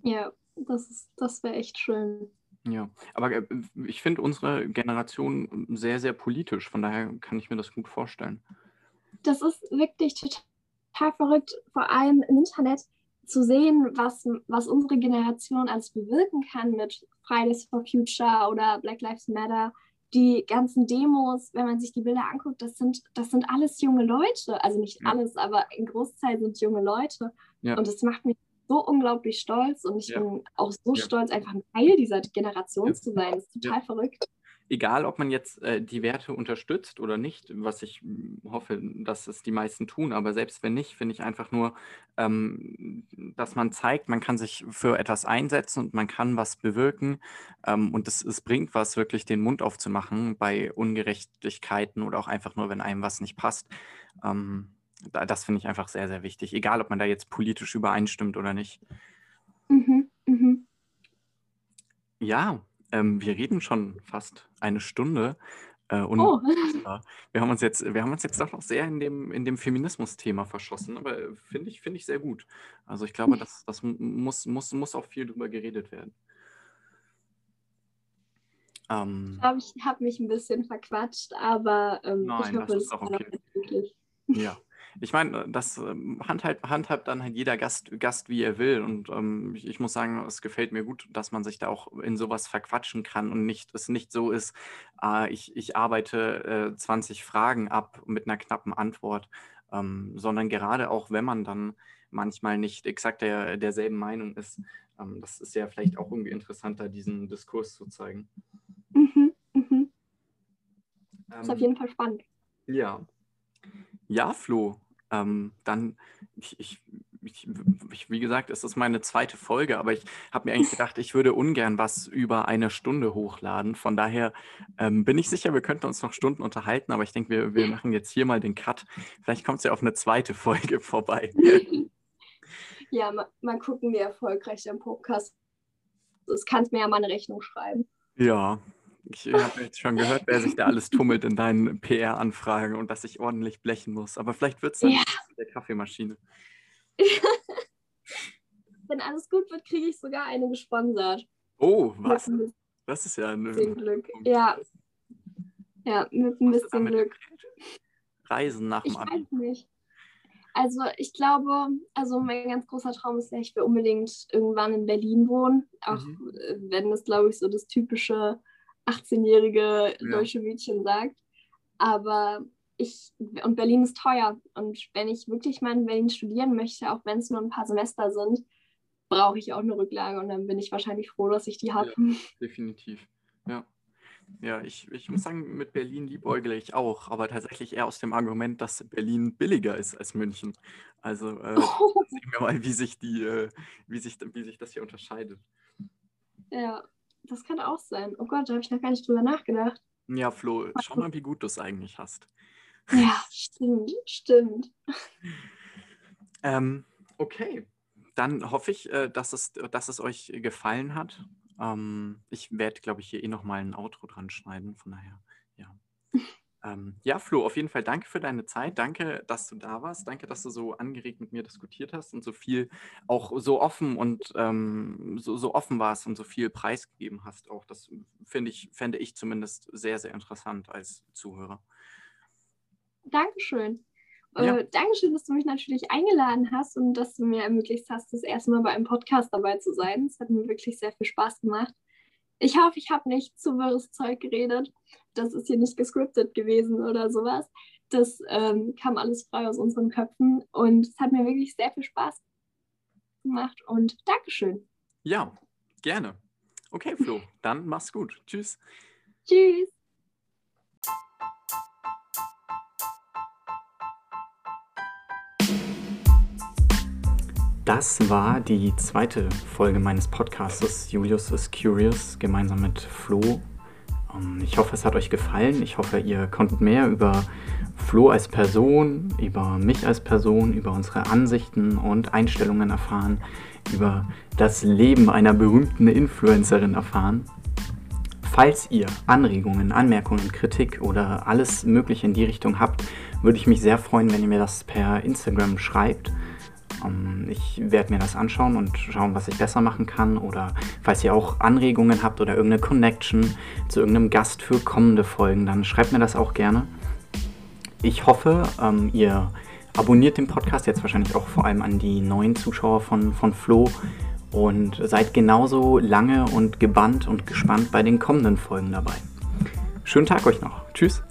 Ja, das, das wäre echt schön. Ja, aber äh, ich finde unsere Generation sehr, sehr politisch. Von daher kann ich mir das gut vorstellen. Das ist wirklich total verrückt, vor allem im Internet zu sehen, was, was unsere Generation alles bewirken kann mit Fridays for Future oder Black Lives Matter. Die ganzen Demos, wenn man sich die Bilder anguckt, das sind, das sind alles junge Leute. Also nicht ja. alles, aber ein Großteil sind junge Leute. Ja. Und das macht mich so unglaublich stolz und ich ja. bin auch so stolz, einfach ein Teil dieser Generation zu sein. Das ist total verrückt egal ob man jetzt äh, die Werte unterstützt oder nicht, was ich hm, hoffe, dass es die meisten tun, aber selbst wenn nicht, finde ich einfach nur, ähm, dass man zeigt, man kann sich für etwas einsetzen und man kann was bewirken ähm, und es, es bringt was, wirklich den Mund aufzumachen bei Ungerechtigkeiten oder auch einfach nur, wenn einem was nicht passt. Ähm, das finde ich einfach sehr, sehr wichtig, egal ob man da jetzt politisch übereinstimmt oder nicht. Mhm, mh. Ja, ähm, wir reden schon fast eine Stunde. Äh, und oh. wir haben uns jetzt, wir haben uns jetzt doch noch sehr in dem, in dem Feminismus-Thema verschossen, aber äh, finde ich, finde ich sehr gut. Also ich glaube, das, das muss, muss, muss auch viel drüber geredet werden. Ähm, ich glaube, ich habe mich ein bisschen verquatscht, aber ähm, nein, ich hoffe, das ist auch okay. Ja. <laughs> Ich meine, das ähm, handhabt, handhabt dann halt jeder Gast, Gast, wie er will. Und ähm, ich, ich, muss sagen, es gefällt mir gut, dass man sich da auch in sowas verquatschen kann und nicht, es nicht so ist, äh, ich, ich arbeite äh, 20 Fragen ab mit einer knappen Antwort, ähm, sondern gerade auch, wenn man dann manchmal nicht exakt der, derselben Meinung ist, ähm, das ist ja vielleicht auch irgendwie interessanter, diesen Diskurs zu zeigen. Mhm, mhm. ist auf ähm, jeden Fall spannend. Ja. Ja, Flo, ähm, dann, ich, ich, ich, wie gesagt, es ist meine zweite Folge, aber ich habe mir eigentlich <laughs> gedacht, ich würde ungern was über eine Stunde hochladen. Von daher ähm, bin ich sicher, wir könnten uns noch Stunden unterhalten, aber ich denke, wir, wir machen jetzt hier mal den Cut. Vielleicht kommt es ja auf eine zweite <laughs> Folge vorbei. <laughs> Ja, mal, mal gucken, wie erfolgreich der Podcast ist. Kannst mir ja mal eine Rechnung schreiben. Ja, ich habe jetzt schon gehört, wer sich da alles tummelt in deinen PR-Anfragen und dass ich ordentlich blechen muss. Aber vielleicht wird es dann ja. der Kaffeemaschine. <laughs> Wenn alles gut wird, kriege ich sogar eine gesponsert. Oh, was? Das ist ja ein bisschen Glück. Ja. Ja, mit ein bisschen Glück. Reisen nach dem Ich weiß nicht. Also ich glaube, also mein ganz großer Traum ist ja, ich will unbedingt irgendwann in Berlin wohnen. Auch mhm. wenn das, glaube ich, so das typische 18-jährige ja. deutsche Mädchen sagt. Aber ich, und Berlin ist teuer. Und wenn ich wirklich mal in Berlin studieren möchte, auch wenn es nur ein paar Semester sind, brauche ich auch eine Rücklage und dann bin ich wahrscheinlich froh, dass ich die habe. Ja, <laughs> definitiv. Ja. Ja, ich, ich muss sagen, mit Berlin liebäugle ich auch, aber tatsächlich eher aus dem Argument, dass Berlin billiger ist als München. Also äh, oh. <laughs> sehen wir mal, wie sich die, äh, wie sich, wie sich das hier unterscheidet. Ja, das kann auch sein. Oh Gott, da habe ich noch gar nicht drüber nachgedacht. Ja, Flo, schau mal, wie gut du es eigentlich hast. Ja, stimmt, stimmt. ähm, okay, dann hoffe ich, äh, dass es, dass es euch gefallen hat. Ähm, ich werde, glaube ich, hier eh nochmal ein Outro dran schneiden, von daher. Ähm, ja, Flo, auf jeden Fall danke für deine Zeit. Danke, dass du da warst. Danke, dass du so angeregt mit mir diskutiert hast und so viel auch so offen und ähm, so, so offen warst und so viel preisgegeben hast. Auch das finde ich, fände ich zumindest sehr, sehr interessant als Zuhörer. Dankeschön. Ja. Äh, Dankeschön, dass du mich natürlich eingeladen hast und dass du mir ermöglicht hast, das erste Mal bei einem Podcast dabei zu sein. Es hat mir wirklich sehr viel Spaß gemacht. Ich hoffe, ich habe nicht zu wirres Zeug geredet. Das ist hier nicht gescriptet gewesen oder sowas. Das ähm, kam alles frei aus unseren Köpfen und es hat mir wirklich sehr viel Spaß gemacht und Dankeschön. Ja, gerne. Okay, Flo, <laughs> dann mach's gut. Tschüss. Tschüss. Das war die zweite Folge meines Podcasts Julius is Curious gemeinsam mit Flo. Ähm, ich hoffe, es hat euch gefallen. Ich hoffe, ihr konntet mehr über Flo als Person, über mich als Person, über unsere Ansichten und Einstellungen erfahren, über das Leben einer berühmten Influencerin erfahren. Falls ihr Anregungen, Anmerkungen, Kritik oder alles Mögliche in die Richtung habt, würde ich mich sehr freuen, wenn ihr mir das per Instagram schreibt. Ähm, ich werde mir das anschauen und schauen, was ich besser machen kann. Oder falls ihr auch Anregungen habt oder irgendeine Connection zu irgendeinem Gast für kommende Folgen, dann schreibt mir das auch gerne. Ich hoffe, ähm, ihr abonniert den Podcast jetzt wahrscheinlich auch vor allem an die neuen Zuschauer von, von Flo und seid genauso lange und gebannt und gespannt bei den kommenden Folgen dabei. Schönen Tag euch noch. Tschüss.